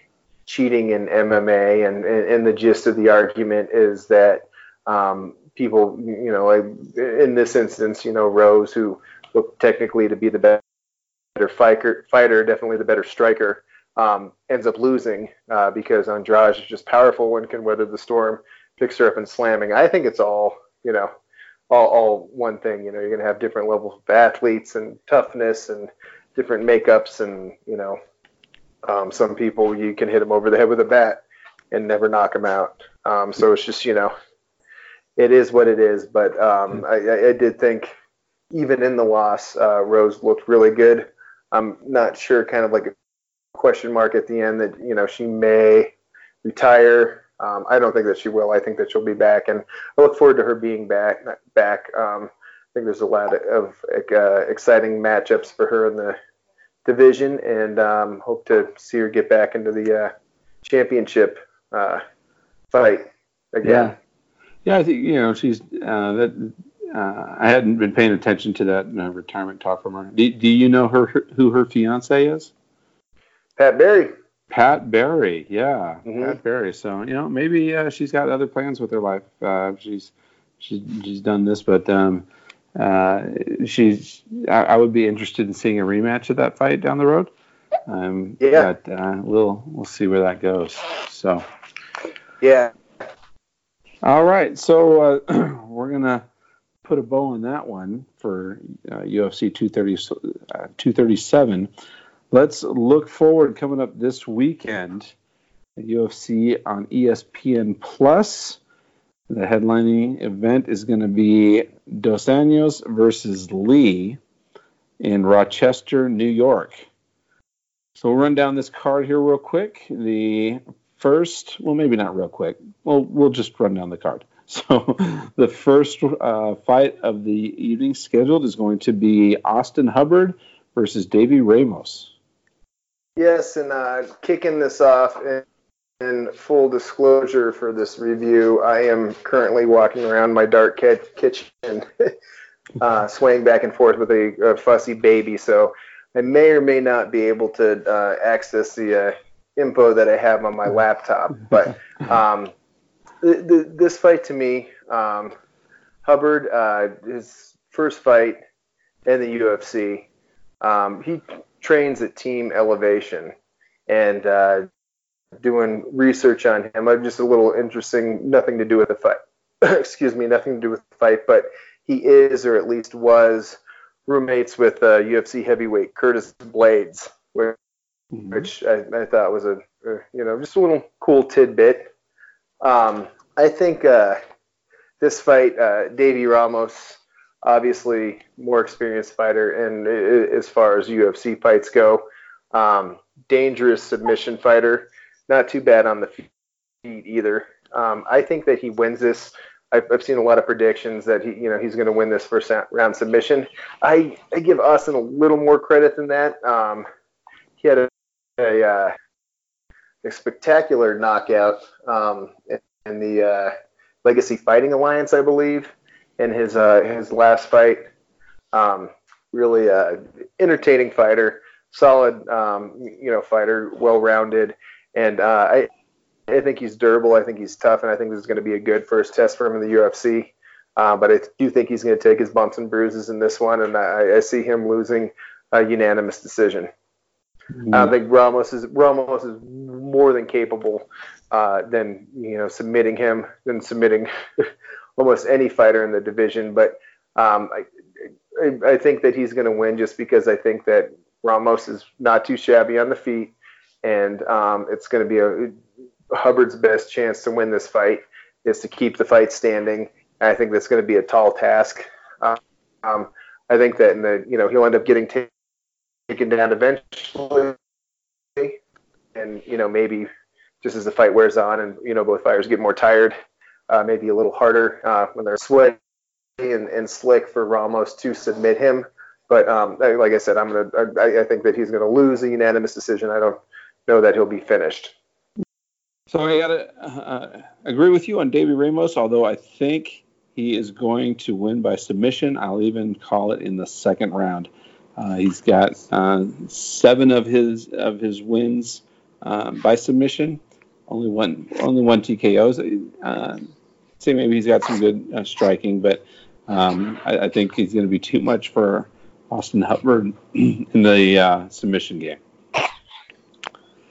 cheating in MMA, and, and, and the gist of the argument is that um, people, you know, in this instance, you know, Rose, who looked technically to be the better fighter, fighter definitely the better striker, um, ends up losing uh, because Andrade is just powerful and can weather the storm, picks her up and slamming. I think it's all, you know, all, all one thing. You know, you're going to have different levels of athletes and toughness and different makeups, and you know, um, some people you can hit them over the head with a bat and never knock them out. Um, so it's just you know, it is what it is. But um, I, I, did think even in the loss, uh, Rose looked really good. I'm not sure, kind of like a question mark at the end that you know she may retire um, I don't think that she will. I think that she'll be back, and I look forward to her being back. Back. Um, I think there's a lot of uh, exciting matchups for her in the division, and um, hope to see her get back into the uh, championship uh, fight. again. Yeah, yeah. I think you know she's uh, that. Uh, I hadn't been paying attention to that retirement talk from her. Do, do you know her, her who her fiance is? Pat Barry. Pat Barry, yeah, Mhm. Pat Barry. So you know, maybe uh, she's got other plans with her life. Uh, she's she's she's done this, but um, uh, she's. I, I would be interested in seeing a rematch of that fight down the road. Um, Yeah. But uh, we'll we'll see where that goes. So Yeah. all right, so uh, we're gonna put a bow on that one for uh, UFC 230, uh, 237. Let's look forward coming up this weekend. at UFC on ESPN Plus. The headlining event is going to be Dos Anjos versus Lee in Rochester, New York. So we'll run down this card here real quick. The first, well, maybe not real quick. Well, we'll just run down the card. So the first uh, fight of the evening scheduled is going to be Austin Hubbard versus Davi Ramos. Yes, and uh, kicking this off in, in full disclosure for this review, I am currently walking around my dark ki- kitchen, uh, swaying back and forth with a, a fussy baby. So I may or may not be able to uh, access the uh, info that I have on my laptop. But um, th- th- this fight to me, um, Hubbard, uh, his first fight in the UFC, um, he trains at Team Elevation, and uh, doing research on him. I'm just a little interesting, nothing to do with the fight. Excuse me, nothing to do with the fight, but he is, or at least was, roommates with uh, UFC heavyweight Curtis Blaydes, which, which I, I thought was a, you know, just a little cool tidbit. Um, I think uh, this fight, uh, Davi Ramos, obviously more experienced fighter, and as far as UFC fights go, um, dangerous submission fighter. Not too bad on the feet either. Um, I think that he wins this. I've, I've seen a lot of predictions that he, you know, he's going to win this first round submission. I, I give Austin a little more credit than that. Um, he had a, a, uh, a spectacular knockout um, in the uh, Legacy Fighting Alliance, I believe, in his uh, his last fight. Um, really uh, entertaining fighter, solid um, you know fighter, well rounded, and uh, I I think he's durable. I think he's tough, and I think this is going to be a good first test for him in the UFC. Uh, but I do think he's going to take his bumps and bruises in this one, and I, I see him losing a unanimous decision. I think Ramos is Ramos is more than capable uh, than you know submitting him than submitting almost any fighter in the division. But um, I, I, think that he's going to win just because I think that Ramos is not too shabby on the feet, and um, it's going to be a Hubbard's best chance to win this fight is to keep the fight standing. And I think that's going to be a tall task. Um, I think that in the you know he'll end up getting ta- taken down eventually, and you know maybe just as the fight wears on and you know both fighters get more tired, uh, maybe a little harder uh, when they're sweaty and, and slick for Ramos to submit him. But um, like I said, I'm gonna I, I think that he's gonna lose a unanimous decision. I don't know that he'll be finished. So I gotta uh, agree with you on Davi Ramos, although I think he is going to win by submission. I'll even call it in the second round. Uh, he's got uh, seven of his of his wins uh, by submission. Only one only one TKOs. Say maybe he's got some good uh, striking, but um, I, I think he's going to be too much for Austin Hubbard in the uh, submission game.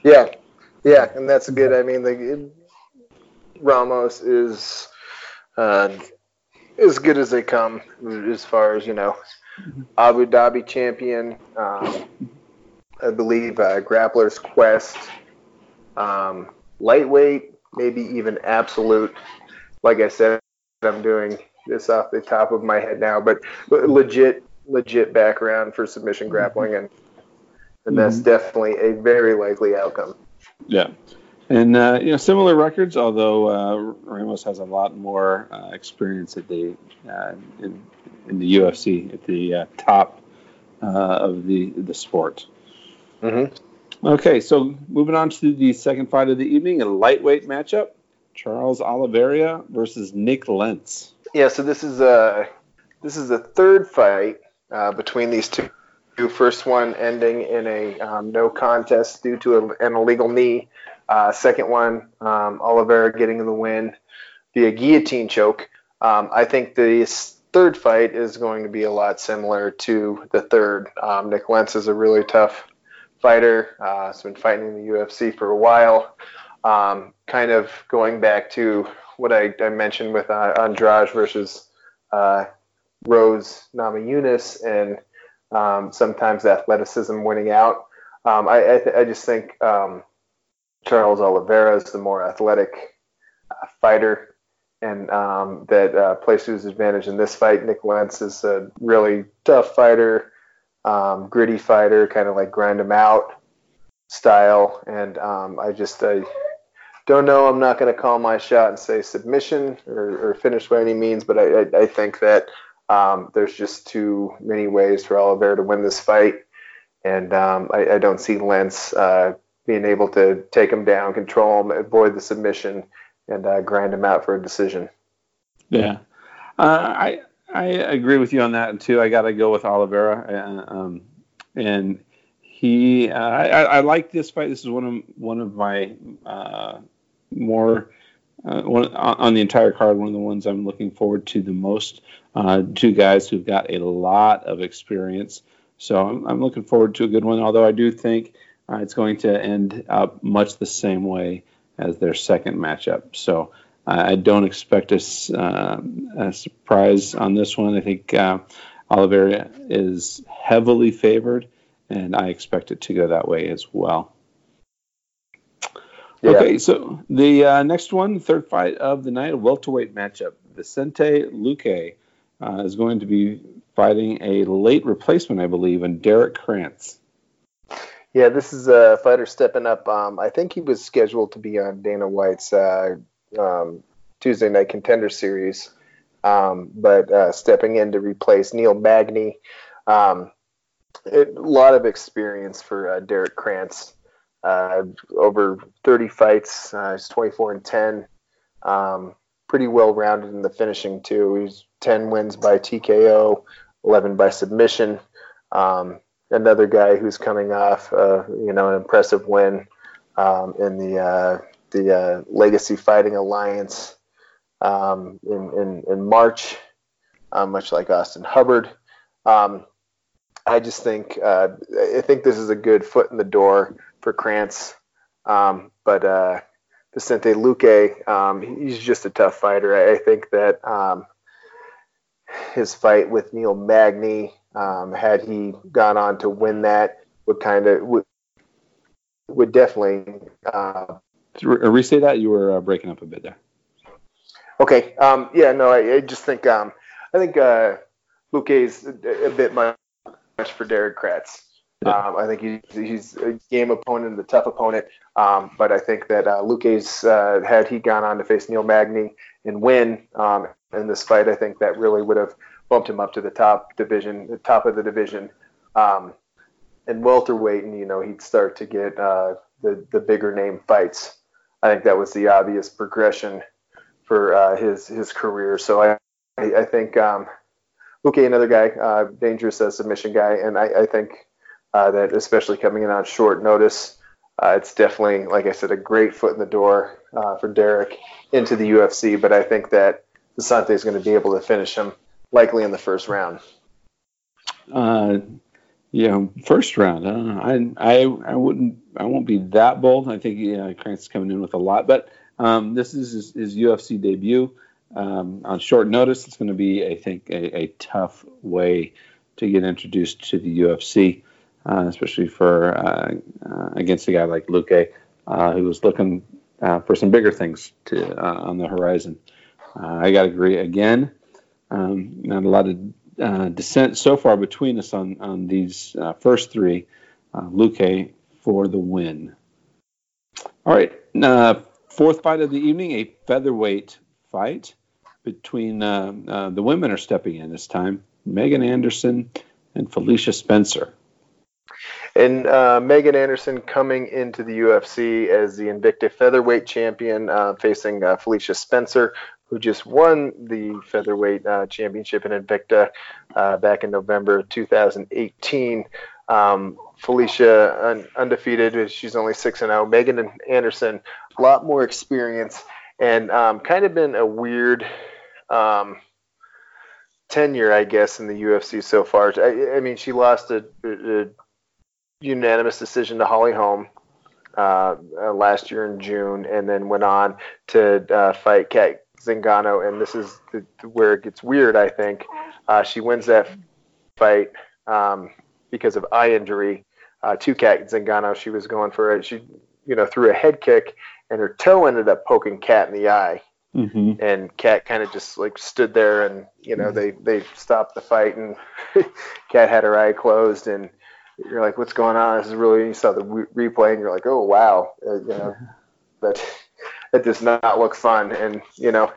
Yeah, yeah, and that's good. I mean, the Ramos is uh, as good as they come as far as you know. Abu Dhabi champion, um, I believe uh, Grappler's Quest, um, lightweight, maybe even absolute. Like I said, I'm doing this off the top of my head now, but legit, legit background for submission grappling, and and that's definitely a very likely outcome. Yeah, and uh, you know similar records, although uh, Ramos has a lot more uh, experience at the uh, in, in the UFC at the uh, top uh, of the the sport. Mm-hmm. Okay, so moving on to the second fight of the evening, a lightweight matchup. Charles Oliveira versus Nik Lentz. Yeah, so this is a this is the third fight uh, between these two. First one ending in a um, no contest due to a, an illegal knee. Uh, second one, um, Oliveira getting the win via guillotine choke. Um, I think the third fight is going to be a lot similar to the third. Um, Nik Lentz is a really tough fighter. Uh, has been fighting in the UFC for a while. Um, kind of going back to what I, I mentioned with uh, Andrade versus uh, Rose Namajunas and um, sometimes athleticism winning out. Um, I, I, th- I, just think um, Charles Oliveira is the more athletic uh, fighter and um, that uh, plays to his advantage in this fight. Nik Lentz is a really tough fighter, um, gritty fighter, kind of like grind him out style. And um, I just I don't know. I'm not going to call my shot and say submission or, or finish by any means, but I, I, I think that um, there's just too many ways for Oliveira to win this fight. And um, I, I, don't see Lentz uh, being able to take him down, control him, avoid the submission, and uh, grind him out for a decision. Yeah, uh, I I agree with you on that too. I got to go with Oliveira, uh, um, and he uh, I, I, like this fight. This is one of one of my uh, more uh, one, on the entire card. One of the ones I'm looking forward to the most. two guys who've got a lot of experience, so I'm, I'm looking forward to a good one. Although I do think it's going to end up much the same way as their second matchup. So I don't expect a, uh, a surprise on this one. I think uh, Oliveira is heavily favored, and I expect it to go that way as well. Yeah. Okay, so the uh, next one, third fight of the night, a welterweight matchup. Vicente Luque uh, is going to be fighting a late replacement, I believe, in Derrick Krantz. Yeah, this is a fighter stepping up. Um, I think he was scheduled to be on Dana White's uh, um, Tuesday Night Contender Series, um, but uh, stepping in to replace Neil Magny. Um, it, a lot of experience for uh, Derrick Krantz. Uh, over 30 fights. Uh, he's 24 and 10. Um, pretty well rounded in the finishing too. He's 10 wins by TKO, 11 by submission. Um, another guy who's coming off, uh, you know, an impressive win um, in the uh, the uh, Legacy Fighting Alliance um, in, in, in March, uh, much like Austin Hubbard. I just think uh, I think this is a good foot in the door for Krantz, um, but uh, Vicente Luque, um, he's just a tough fighter. I think that um, his fight with Neil Magny um, had he gone on to win that, would kind of would, would definitely. Uh, Restate that you were uh, breaking up a bit there. Okay. Um, yeah. No. I, I just think um, I think uh, Luque is a, a, bit much for Derrick Krantz. Yeah. Um, I think he's, he's a game opponent, a tough opponent. Um, but I think that uh, Luque's uh, had he gone on to face Neil Magny and win um, in this fight, I think that really would have bumped him up to the top division, the top of the division. Um, and welterweight, and you know he'd start to get uh, the the bigger name fights. I think that was the obvious progression for uh, his his career. So I I, I think um, Luque, another guy, uh, dangerous uh, submission guy, and I, I think uh, that especially coming in on short notice, uh, it's definitely like I said a great foot in the door for Derrick into the UFC. But I think that Vicente is going to be able to finish him likely in the first round. Uh, yeah, first round. I, I, I wouldn't, I won't be that bold. I think yeah, Krantz coming in with a lot, but um, this is his, his UFC debut um, on short notice. It's going to be, I think, a, a, tough way to get introduced to the UFC, uh, especially for uh, uh, against a guy like Luque, uh, who was looking uh, for some bigger things to uh, on the horizon. I got to agree again. Um, not a lot of dissent so far between us on on these first three. Luque for the win. All right, fourth fight of the evening, a featherweight fight between uh, uh, the women are stepping in this time. Megan Anderson and Felicia Spencer. And uh, Megan Anderson coming into the UFC as the Invicta featherweight champion, uh, facing uh, Felicia Spencer, who just won the featherweight uh, championship in Invicta back in November 2018. Um, Felicia un- undefeated. She's only six and zero. Megan Anderson, a lot more experience, and um, kind of been a weird um, tenure, I guess, in the UFC so far. I, I mean, she lost a, a, unanimous decision to Holly Holm uh, uh, last year in June, and then went on to uh, fight Cat Zingano. And this is the, where it gets weird. I think uh, she wins that fight um, because of eye injury uh, to Cat Zingano. She was going for it. She, you know, threw a head kick, and her toe ended up poking Cat in the eye. Mm-hmm. And Cat kind of just like stood there, and you know mm-hmm. they they stopped the fight, and Cat had her eye closed, and you're like, what's going on? This is really. You saw the re- replay, and you're like, oh wow, uh, you know, that that does not look fun, and you know,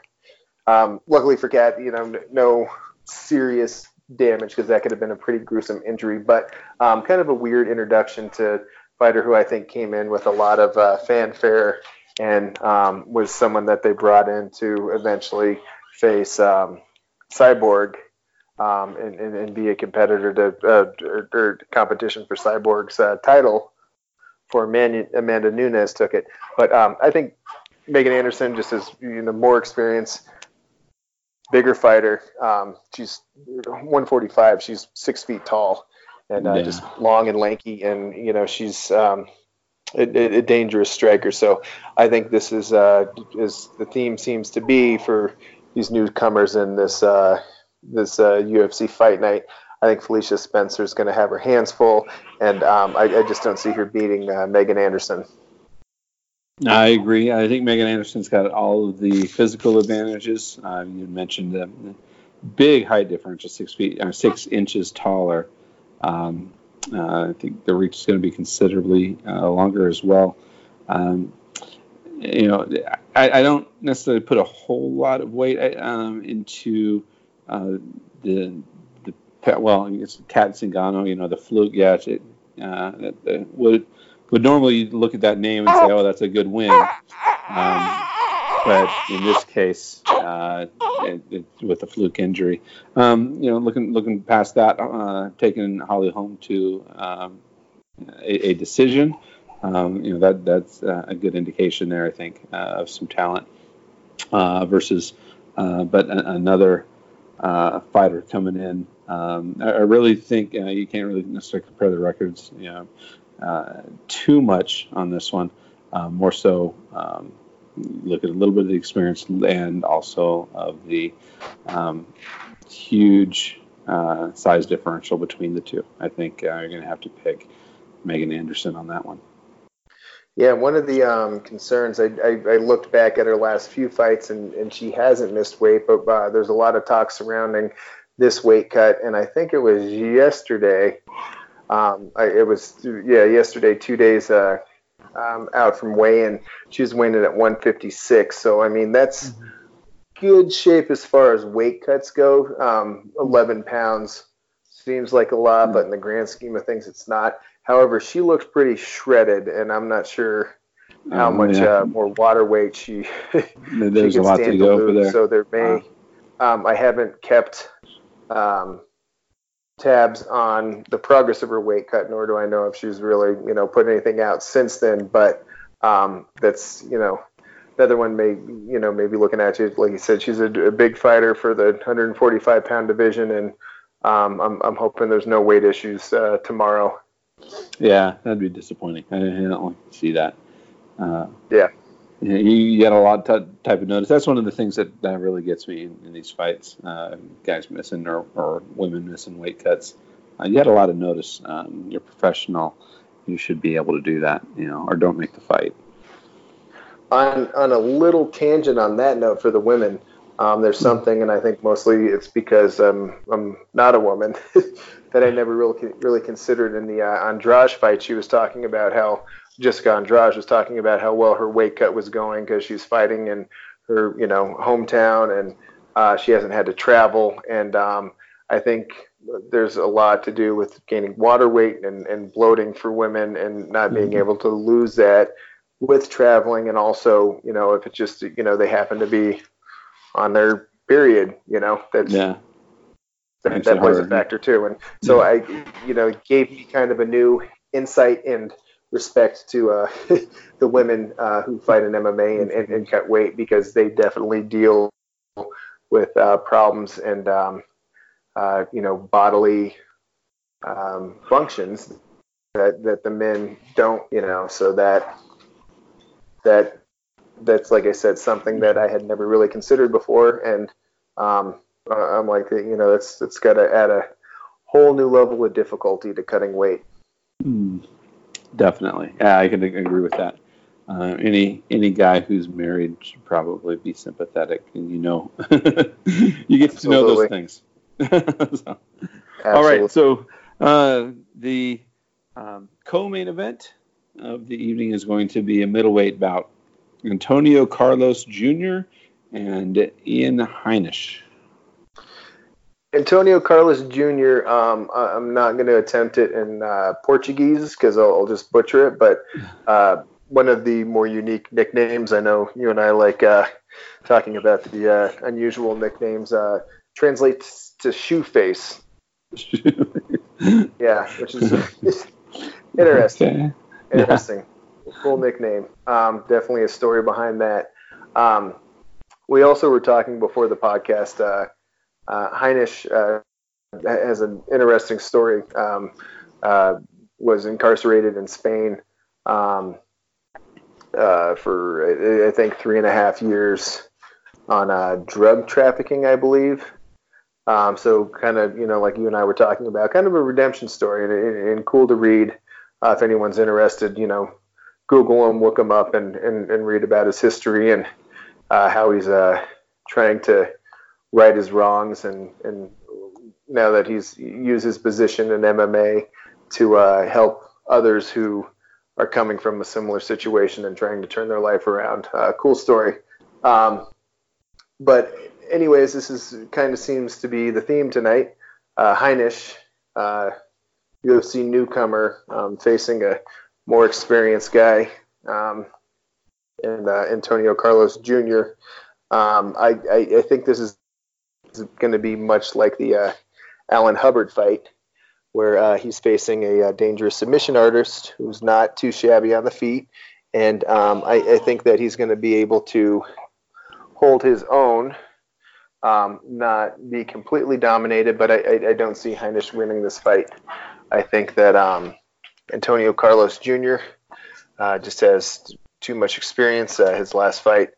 um, luckily for Cat, you know, no serious damage because that could have been a pretty gruesome injury, but um, kind of a weird introduction to fighter who I think came in with a lot of uh, fanfare and um, was someone that they brought in to eventually face um, Cyborg um, and, and, and, be a competitor to uh, or, or, competition for Cyborg's uh, title for Amanda, Amanda Nunes took it. But um, I think Megan Anderson just has you know more experience, bigger fighter. Um, she's 145. She's six feet tall and uh, yeah. just long and lanky, and you know she's um, a, a, dangerous striker. So I think this is uh, is the theme seems to be for these newcomers in this uh, this uh, UFC fight night. I think Felicia Spencer is going to have her hands full, and um, I, I, just don't see her beating uh, Megan Anderson. I agree. I think Megan Anderson's got all of the physical advantages. Uh, you mentioned the big height differential, six feet, uh, six inches taller. Um, uh, I think the reach is going to be considerably uh, longer as well. Um, you know, I, I, don't necessarily put a whole lot of weight um, into uh, the the well, it's Cat Zingano, you know, the fluke. Yeah, it, uh, would would normally look at that name and say, oh, that's a good win. Um, but in this case, uh, it, it, with a fluke injury, um, you know, looking looking past that, uh, taking Holly Holm to um, a, a, decision, um, you know, that that's uh, a good indication there, I think, uh, of some talent uh, versus, uh, but a, another fighter coming in. Um, I, I, really think you can't really necessarily compare the records, you know, too much on this one. more so. Look at a little bit of the experience and also of the um, huge uh, size differential between the two. I think uh, you're going to have to pick Megan Anderson on that one. Yeah, one of the um, concerns I, I, I, looked back at her last few fights, and, and she hasn't missed weight, but uh, there's a lot of talk surrounding this weight cut, and I think it was yesterday. Um, I, it was yeah yesterday, two days uh, um, out from weigh-in. She was weighing in at 156. So I mean that's mm-hmm. good shape as far as weight cuts go. Um, 11 pounds seems like a lot, mm-hmm. but in the grand scheme of things, it's not. However, she looks pretty shredded, and I'm not sure how um, much yeah. uh, more water weight she, There's she can a lot stand to go lose. There. So there may. Um, I haven't kept um, tabs on the progress of her weight cut, nor do I know if she's really, you know, put anything out since then. But um, that's, you know, the other one may, you know, maybe looking at you, like you said, she's a, a big fighter for the 145 pound division, and um, I'm, I'm hoping there's no weight issues uh, tomorrow. Yeah, that'd be disappointing. I, I don't like to see that. Uh, yeah you, you get a lot of t- type of notice. That's one of the things that, that really gets me in, in these fights. Uh, guys missing or, or women missing weight cuts. Uh, you had a lot of notice. Um, you're professional. You should be able to do that, you know, or don't make the fight. On on a little tangent on that note for the women, um, there's hmm. something, and I think mostly it's because um, I'm not a woman that I never really really considered in the uh, Andrade fight. She was talking about how Jessica Andrade was talking about how well her weight cut was going because she's fighting in her, you know, hometown and uh, she hasn't had to travel. And um, I think there's a lot to do with gaining water weight and, and bloating for women and not being Mhm. able to lose that with traveling and also you know if it's just you know they happen to be on their period you know that's Yeah. that, that plays a factor too and so i you know gave me kind of a new insight and respect to uh, the women uh, who fight in mma and, and, and cut weight because they definitely deal with uh, problems and um, uh, you know bodily um, functions that, that the men don't you know so that that that's like i said something that i had never really considered before. And um, i'm like you know that's it's got to add a whole new level of difficulty to cutting weight. Mm, definitely. Yeah, I can agree with that. Uh, any any guy who's married should probably be sympathetic, and you know, you get to know those things. So, all Absolutely. right, so uh, the um, co-main event of the evening is going to be a middleweight bout: Antonio Carlos Jr. and Ian Heinisch. Antonio Carlos Jr. Um, I'm not going to attempt it in uh, Portuguese because I'll, I'll just butcher it. But uh, one of the more unique nicknames, I know you and I like uh, talking about the uh, unusual nicknames, uh, translates to shoe face. Yeah, which is interesting. Okay. Interesting. Cool nickname. Um, definitely a story behind that. Um, we also were talking before the podcast. Uh, Heinisch uh, has an interesting story. Um, uh, was incarcerated in Spain um, uh, for I think three and a half years on uh, drug trafficking, I believe. Um, so kind of you know like you and I were talking about, kind of a redemption story and, and, cool to read. Uh, if anyone's interested, you know, Google him, look him up, and, and, and read about his history and how he's trying to right his wrongs and, and now that he's used his position in MMA to uh, help others who are coming from a similar situation and trying to turn their life around. Uh, cool story. Um, but anyways, this is kind of seems to be the theme tonight. Uh, Heinisch, uh, UFC newcomer, um, facing a more experienced guy, um, and uh, Antonio Carlos Jr. Um, I, I, I think this is going to be much like the uh, Alan Hubbard fight, where uh, he's facing a, uh dangerous submission artist who's not too shabby on the feet, and um, I, I think that he's going to be able to hold his own, um, not be completely dominated, but I, I, I don't see Heinisch winning this fight. I think that um, Antonio Carlos Jr. Uh, just has too much experience. Uh, his last fight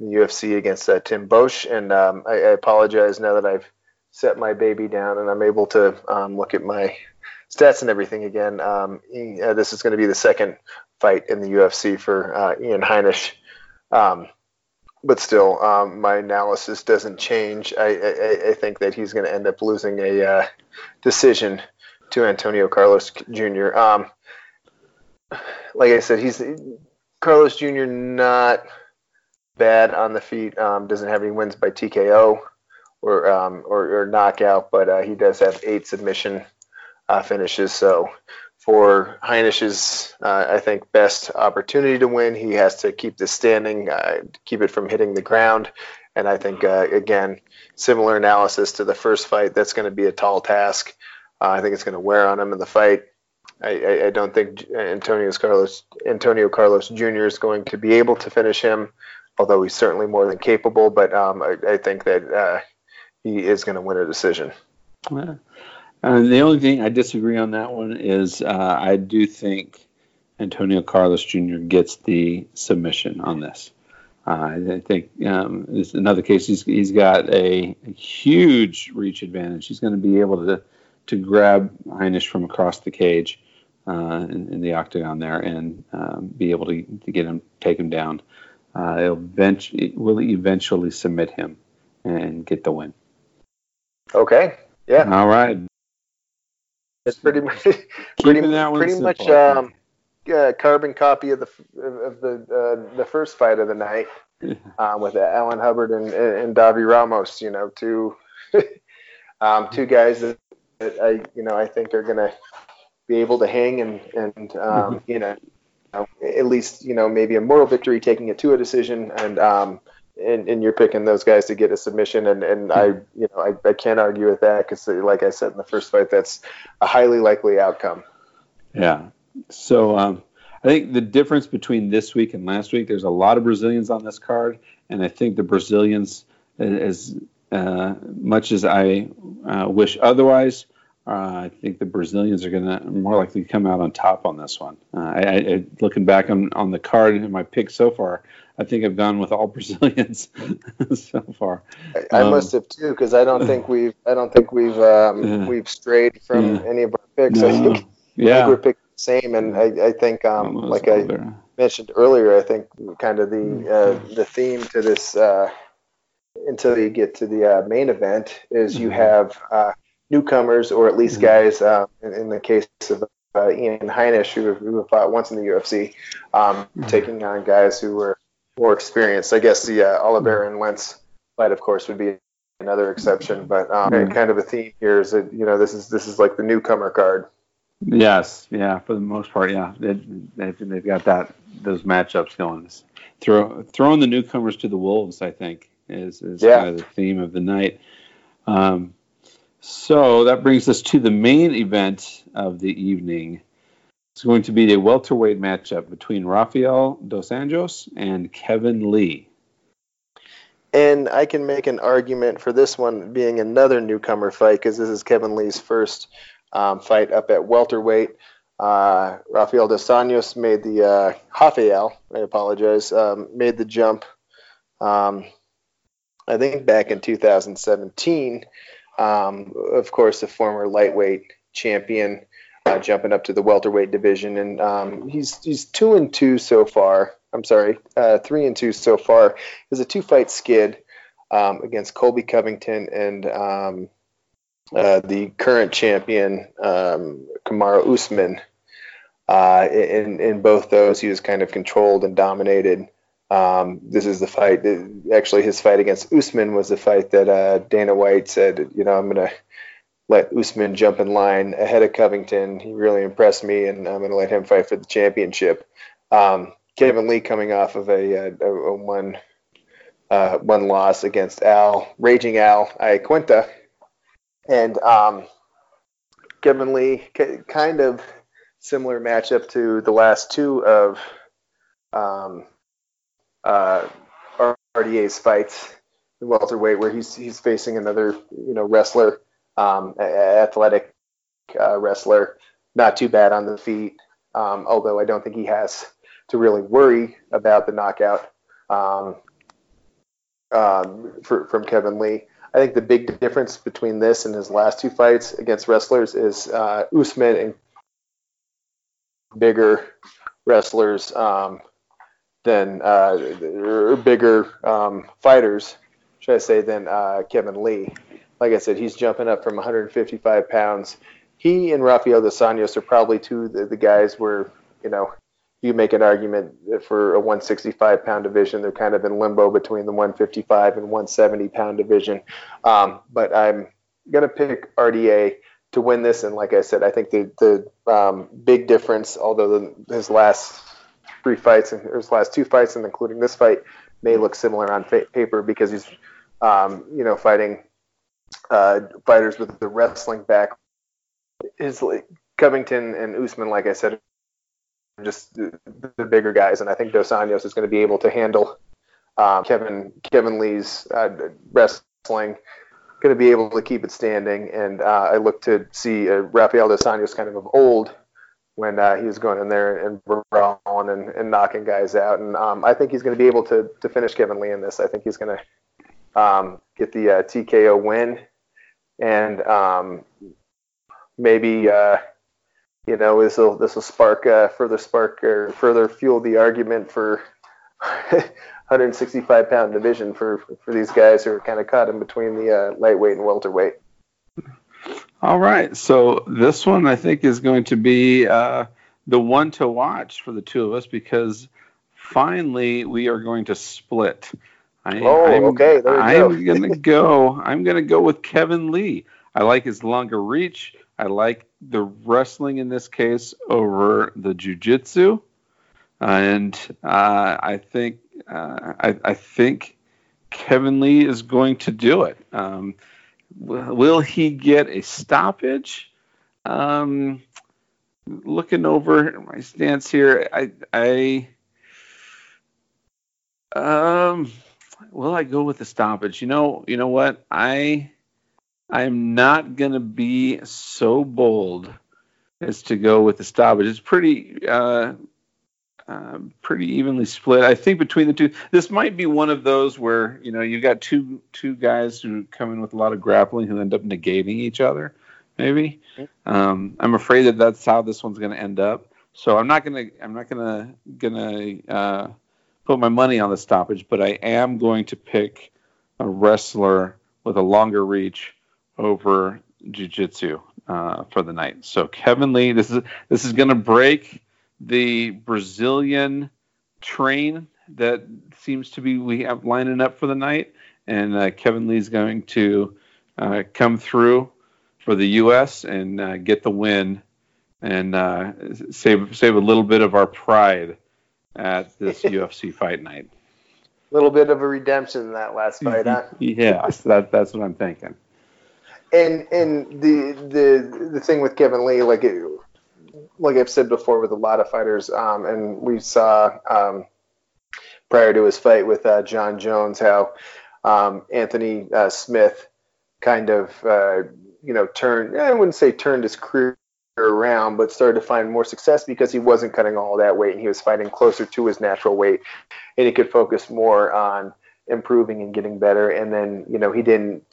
the UFC against uh, Tim Boetsch, and um, I, I apologize now that I've set my baby down and I'm able to um, look at my stats and everything again. Um, he- uh, this is going to be the second fight in the UFC for uh, Ian Heinisch. Um, but still, um, my analysis doesn't change. I, I, I think that he's going to end up losing a uh, decision to Antonio Carlos Jr. Um, like I said, he's Carlos Jr. Not bad on the feet. Um, doesn't have any wins by TKO or um, or, or knockout, but uh, he does have eight submission uh, finishes. So for Heinisch's, uh, I think best opportunity to win, he has to keep this standing, uh, keep it from hitting the ground. And I think uh, again, similar analysis to the first fight. That's going to be a tall task. Uh, I think it's going to wear on him in the fight. I, I, don't think Antonio's Carlos Antonio Carlos Jr. is going to be able to finish him, although he's certainly more than capable. But um, I, I think that uh, he is going to win a decision. Yeah. Uh, the only thing I disagree on that one is uh, I do think Antonio Carlos Jr. gets the submission on this. Uh, I think um, another case. He's, he's got a, a huge reach advantage. He's going to be able to to grab Heinisch from across the cage uh, in, in the octagon there and um, be able to, to get him, take him down. Uh, eventually, it will eventually submit him and get the win. Okay. Yeah. All right. It's pretty much pretty, pretty much um, yeah, carbon copy of the of the uh, the first fight of the night um, with Alan Hubbard and and Davi Ramos. You know, two um, two guys that I you know I think are going to be able to hang and and um, mm-hmm. you know at least you know maybe a moral victory taking it to a decision and um, and, and you're picking those guys to get a submission and, and I you know I, I can't argue with that because like I said in the first fight that's a highly likely outcome. Yeah. So um, I think the difference between this week and last week, there's a lot of Brazilians on this card, and I think the Brazilians, as uh, much as I uh, wish otherwise, uh, I think the Brazilians are going to more likely come out on top on this one. Uh, I, I, looking back on, on the card and my pick so far, I think I've gone with all Brazilians so far. I, I um, must have too, because I don't think we've I don't think we've um, we've strayed from yeah. any of our picks. No. I think, yeah. I think we're picking the same. And I, I think, um, like I mentioned earlier, I think kind of the uh, the theme to this uh, until you get to the uh, main event is you mm-hmm. have uh, newcomers or at least mm-hmm. guys. Uh, in, in, the case of uh, Ian Heinisch, who, who fought once in the UFC, um, mm-hmm. taking on guys who were more experienced. I guess the uh, Oliveira and Lentz fight, of course, would be another exception, but um, kind of a theme here is that you know this is this is like the newcomer card. Yes, yeah, for the most part, yeah, they, have they've got that those matchups going. Throw throwing the newcomers to the wolves, I think, is is yeah. kind of the theme of the night. Um, so that brings us to the main event of the evening. It's going to be a welterweight matchup between Rafael dos Anjos and Kevin Lee. And I can make an argument for this one being another newcomer fight because this is Kevin Lee's first um, fight up at welterweight. Uh, Rafael dos Anjos made the uh, Rafael, I apologize, um, made the jump. Um, I think back in 2017. Um, of course, the former lightweight champion, uh, jumping up to the welterweight division, and um, he's he's two and two so far. I'm sorry, uh, three and two so far. Is a two fight skid um, against Colby Covington and um, uh, the current champion um, Kamaru Usman. Uh, in in both those, he was kind of controlled and dominated. Um, this is the fight. Actually, his fight against Usman was the fight that uh, Dana White said, you know, I'm going to let Usman jump in line ahead of Covington. He really impressed me, and I'm going to let him fight for the championship. Um, Kevin Lee coming off of a, a, a one uh, one loss against Al Raging Al Iaquinta and um, Kevin Lee, kind of similar matchup to the last two of um, uh, RDA's fights in welterweight, where he's he's facing another you know wrestler, um, athletic uh, wrestler, not too bad on the feet. Um, although I don't think he has to really worry about the knockout um, um, for, from Kevin Lee. I think the big difference between this and his last two fights against wrestlers is uh, Usman and bigger wrestlers um, than uh, or bigger um, fighters, should I say, than uh, Kevin Lee. Like I said, he's jumping up from 155 pounds. He and Rafael dos Anjos are probably two the, the guys where you know you make an argument for a 165 pound division. They're kind of in limbo between the 155 and 170 pound division. Um, but I'm to pick RDA to win this. And like I said, I think the, the um, big difference, although the, his last three fights and his last two fights, and including this fight, may look similar on fa- paper because he's, um, you know, fighting uh, fighters with the wrestling back. His Covington and Usman, like I said, are just the, the bigger guys, and I think Dos Anjos is going to be able to handle um, Kevin Kevin Lee's uh, wrestling. Going to be able to keep it standing, and uh, I look to see uh, Rafael Dos Anjos kind of of old when uh, he was going in there and brawling and, and knocking guys out, and um, I think he's going to be able to to finish Kevin Lee in this. I think he's going to um, get the uh, TKO win, and um, maybe uh, you know, this will this will spark uh, further spark or further fuel the argument for 165 pound division for for these guys who are kind of caught in between the uh, lightweight and welterweight. All right, so this one I think is going to be uh, the one to watch for the two of us because finally we are going to split. I, oh, I'm, okay. There I'm go. gonna go. I'm gonna go with Kevin Lee. I like his longer reach. I like the wrestling in this case over the jujitsu, and uh, I think uh, I, I, think Kevin Lee is going to do it. Um, will he get a stoppage? Um, looking over my stance here, I, I um, will I go with the stoppage? You know, you know what? I I'm not gonna be so bold as to go with the stoppage. It's pretty uh, uh, pretty evenly split. I think between the two, this might be one of those where you know you've got two two guys who come in with a lot of grappling who end up negating each other. Maybe um, I'm afraid that that's how this one's going to end up. So I'm not gonna I'm not gonna gonna uh, put my money on the stoppage, but I am going to pick a wrestler with a longer reach over jiu-jitsu uh, for the night. So Kevin Lee, this is this is going to break the Brazilian train that seems to be we have lining up for the night, and uh, Kevin Lee's going to uh, come through for the U.S. and uh, get the win and uh, save save a little bit of our pride at this UFC fight night. A little bit of a redemption in that last fight, huh? yeah, that, that's what I'm thinking. And and the the the thing with Kevin Lee, like it, like I've said before, with a lot of fighters, um, and we saw um, prior to his fight with uh, Jon Jones how um, Anthony uh, Smith kind of uh, you know turned I wouldn't say turned his career around, but started to find more success because he wasn't cutting all that weight and he was fighting closer to his natural weight, and he could focus more on improving and getting better. And then you know he didn't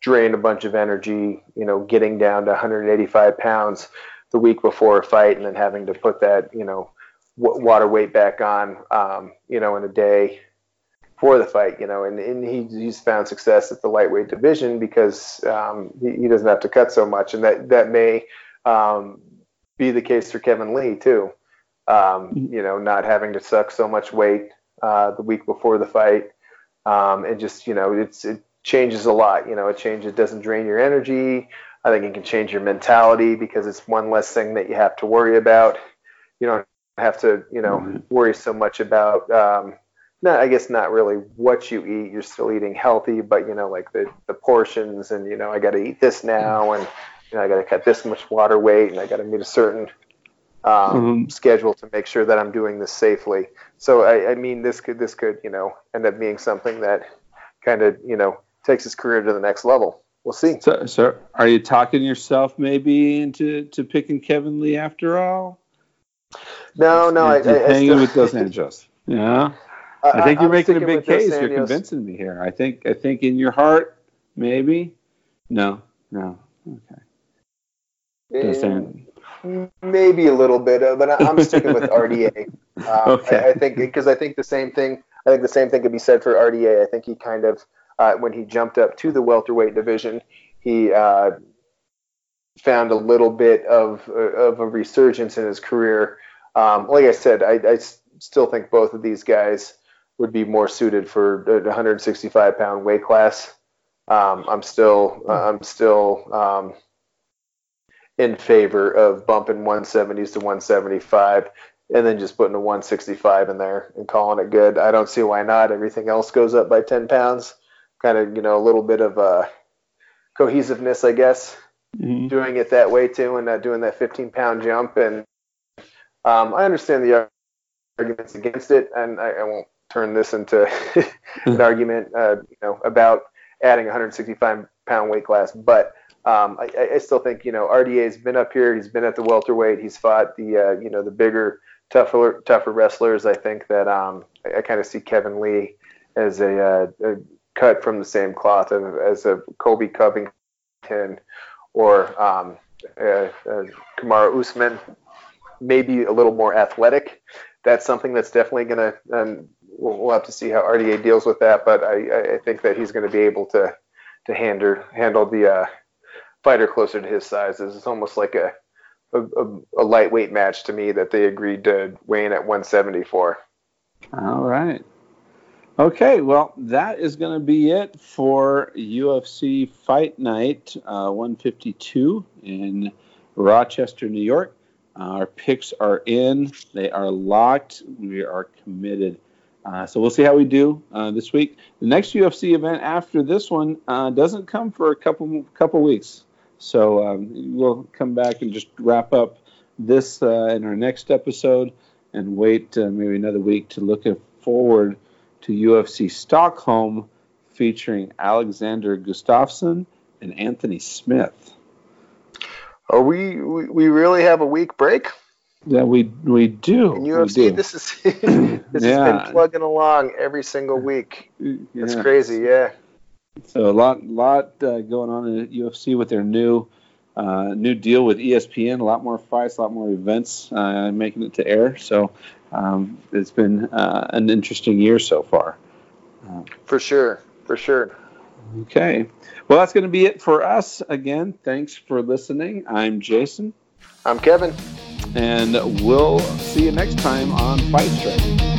drain a bunch of energy, you know, getting down to 185 pounds the week before a fight and then having to put that you know w- water weight back on, um, you know, in a day for the fight, you know, and, and he, he's found success at the lightweight division because um, he, he, doesn't have to cut so much, and that that may um, be the case for Kevin Lee too. Um, mm-hmm. you know, not having to suck so much weight uh, the week before the fight, um, and just you know, it's it changes a lot. You know, it changes, it doesn't drain your energy. I think it can change your mentality because it's one less thing that you have to worry about. You don't have to, you know, mm-hmm. worry so much about. Um, not, I guess not really what you eat. You're still eating healthy, but you know, like the the portions, and you know, I got to eat this now, and you know, I got to cut this much water weight and I got to meet a certain um, mm-hmm. schedule to make sure that I'm doing this safely. So I, I, mean, this could this could you know end up being something that kind of you know takes his career to the next level. We'll see. So, so are you talking yourself maybe into to picking Kevin Lee after all? No, no, I, I, hanging still, with Dos Anjos. Yeah. I think you're I'm making a big case. You're convincing me here. I think I think in your heart, maybe. No, no. Okay. Maybe a little bit, of, but I'm sticking with RDA. Um, okay. I, I think because I think the same thing. I think the same thing could be said for RDA. I think he kind of uh, when he jumped up to the welterweight division, he uh, found a little bit of of a resurgence in his career. Um, like I said, I, I, still think both of these guys would be more suited for the 165 pound weight class. Um, I'm still I'm still um, in favor of bumping 170s to 175 and then just putting a 165 in there and calling it good. I don't see why not. Everything else goes up by 10 pounds. Kind of, you know, a little bit of uh, cohesiveness, I guess, mm-hmm. doing it that way too and not doing that 15 pound jump. And um, I understand the arguments against it, and I, I won't turn this into an argument, uh, you know, about adding 165 pound weight class, but um, I, I, still think you know RDA's been up here. He's been at the welterweight. He's fought the uh, you know the bigger, tougher tougher wrestlers. I think that um, I, I kind of see Kevin Lee as a, uh, a, cut from the same cloth of, as a Colby Covington or um, uh, Kamaru Usman. Maybe a little more athletic. That's something that's definitely going to. Um, we'll, we'll, have to see how RDA deals with that, but I, I think that he's going to be able to to handle handle the uh, fighter closer to his size. It's almost like a, a, a lightweight match to me that they agreed to weigh in at 174. All right. Okay, well, that is going to be it for UFC Fight Night uh, 152 in Rochester, New York. Uh, our picks are in, they are locked, we are committed. Uh, so we'll see how we do uh, this week. The next UFC event after this one uh, doesn't come for a couple couple weeks, so um, we'll come back and just wrap up this uh, in our next episode and wait maybe another week to look forward to UFC Stockholm featuring Alexander Gustafsson and Anthony Smith. Are we, we we really have a week break? Yeah, we we do. In UFC, this is this yeah. has been plugging along every single week. It's yeah. crazy, yeah. So a lot lot uh, going on at UFC with their new uh, new deal with ESPN. A lot more fights, a lot more events uh, making it to air. So um, it's been uh, an interesting year so far. for sure, for sure. Okay. Well, that's going to be it for us. Again, thanks for listening. I'm Jason. I'm Kevin. And we'll see you next time on Fight Strike.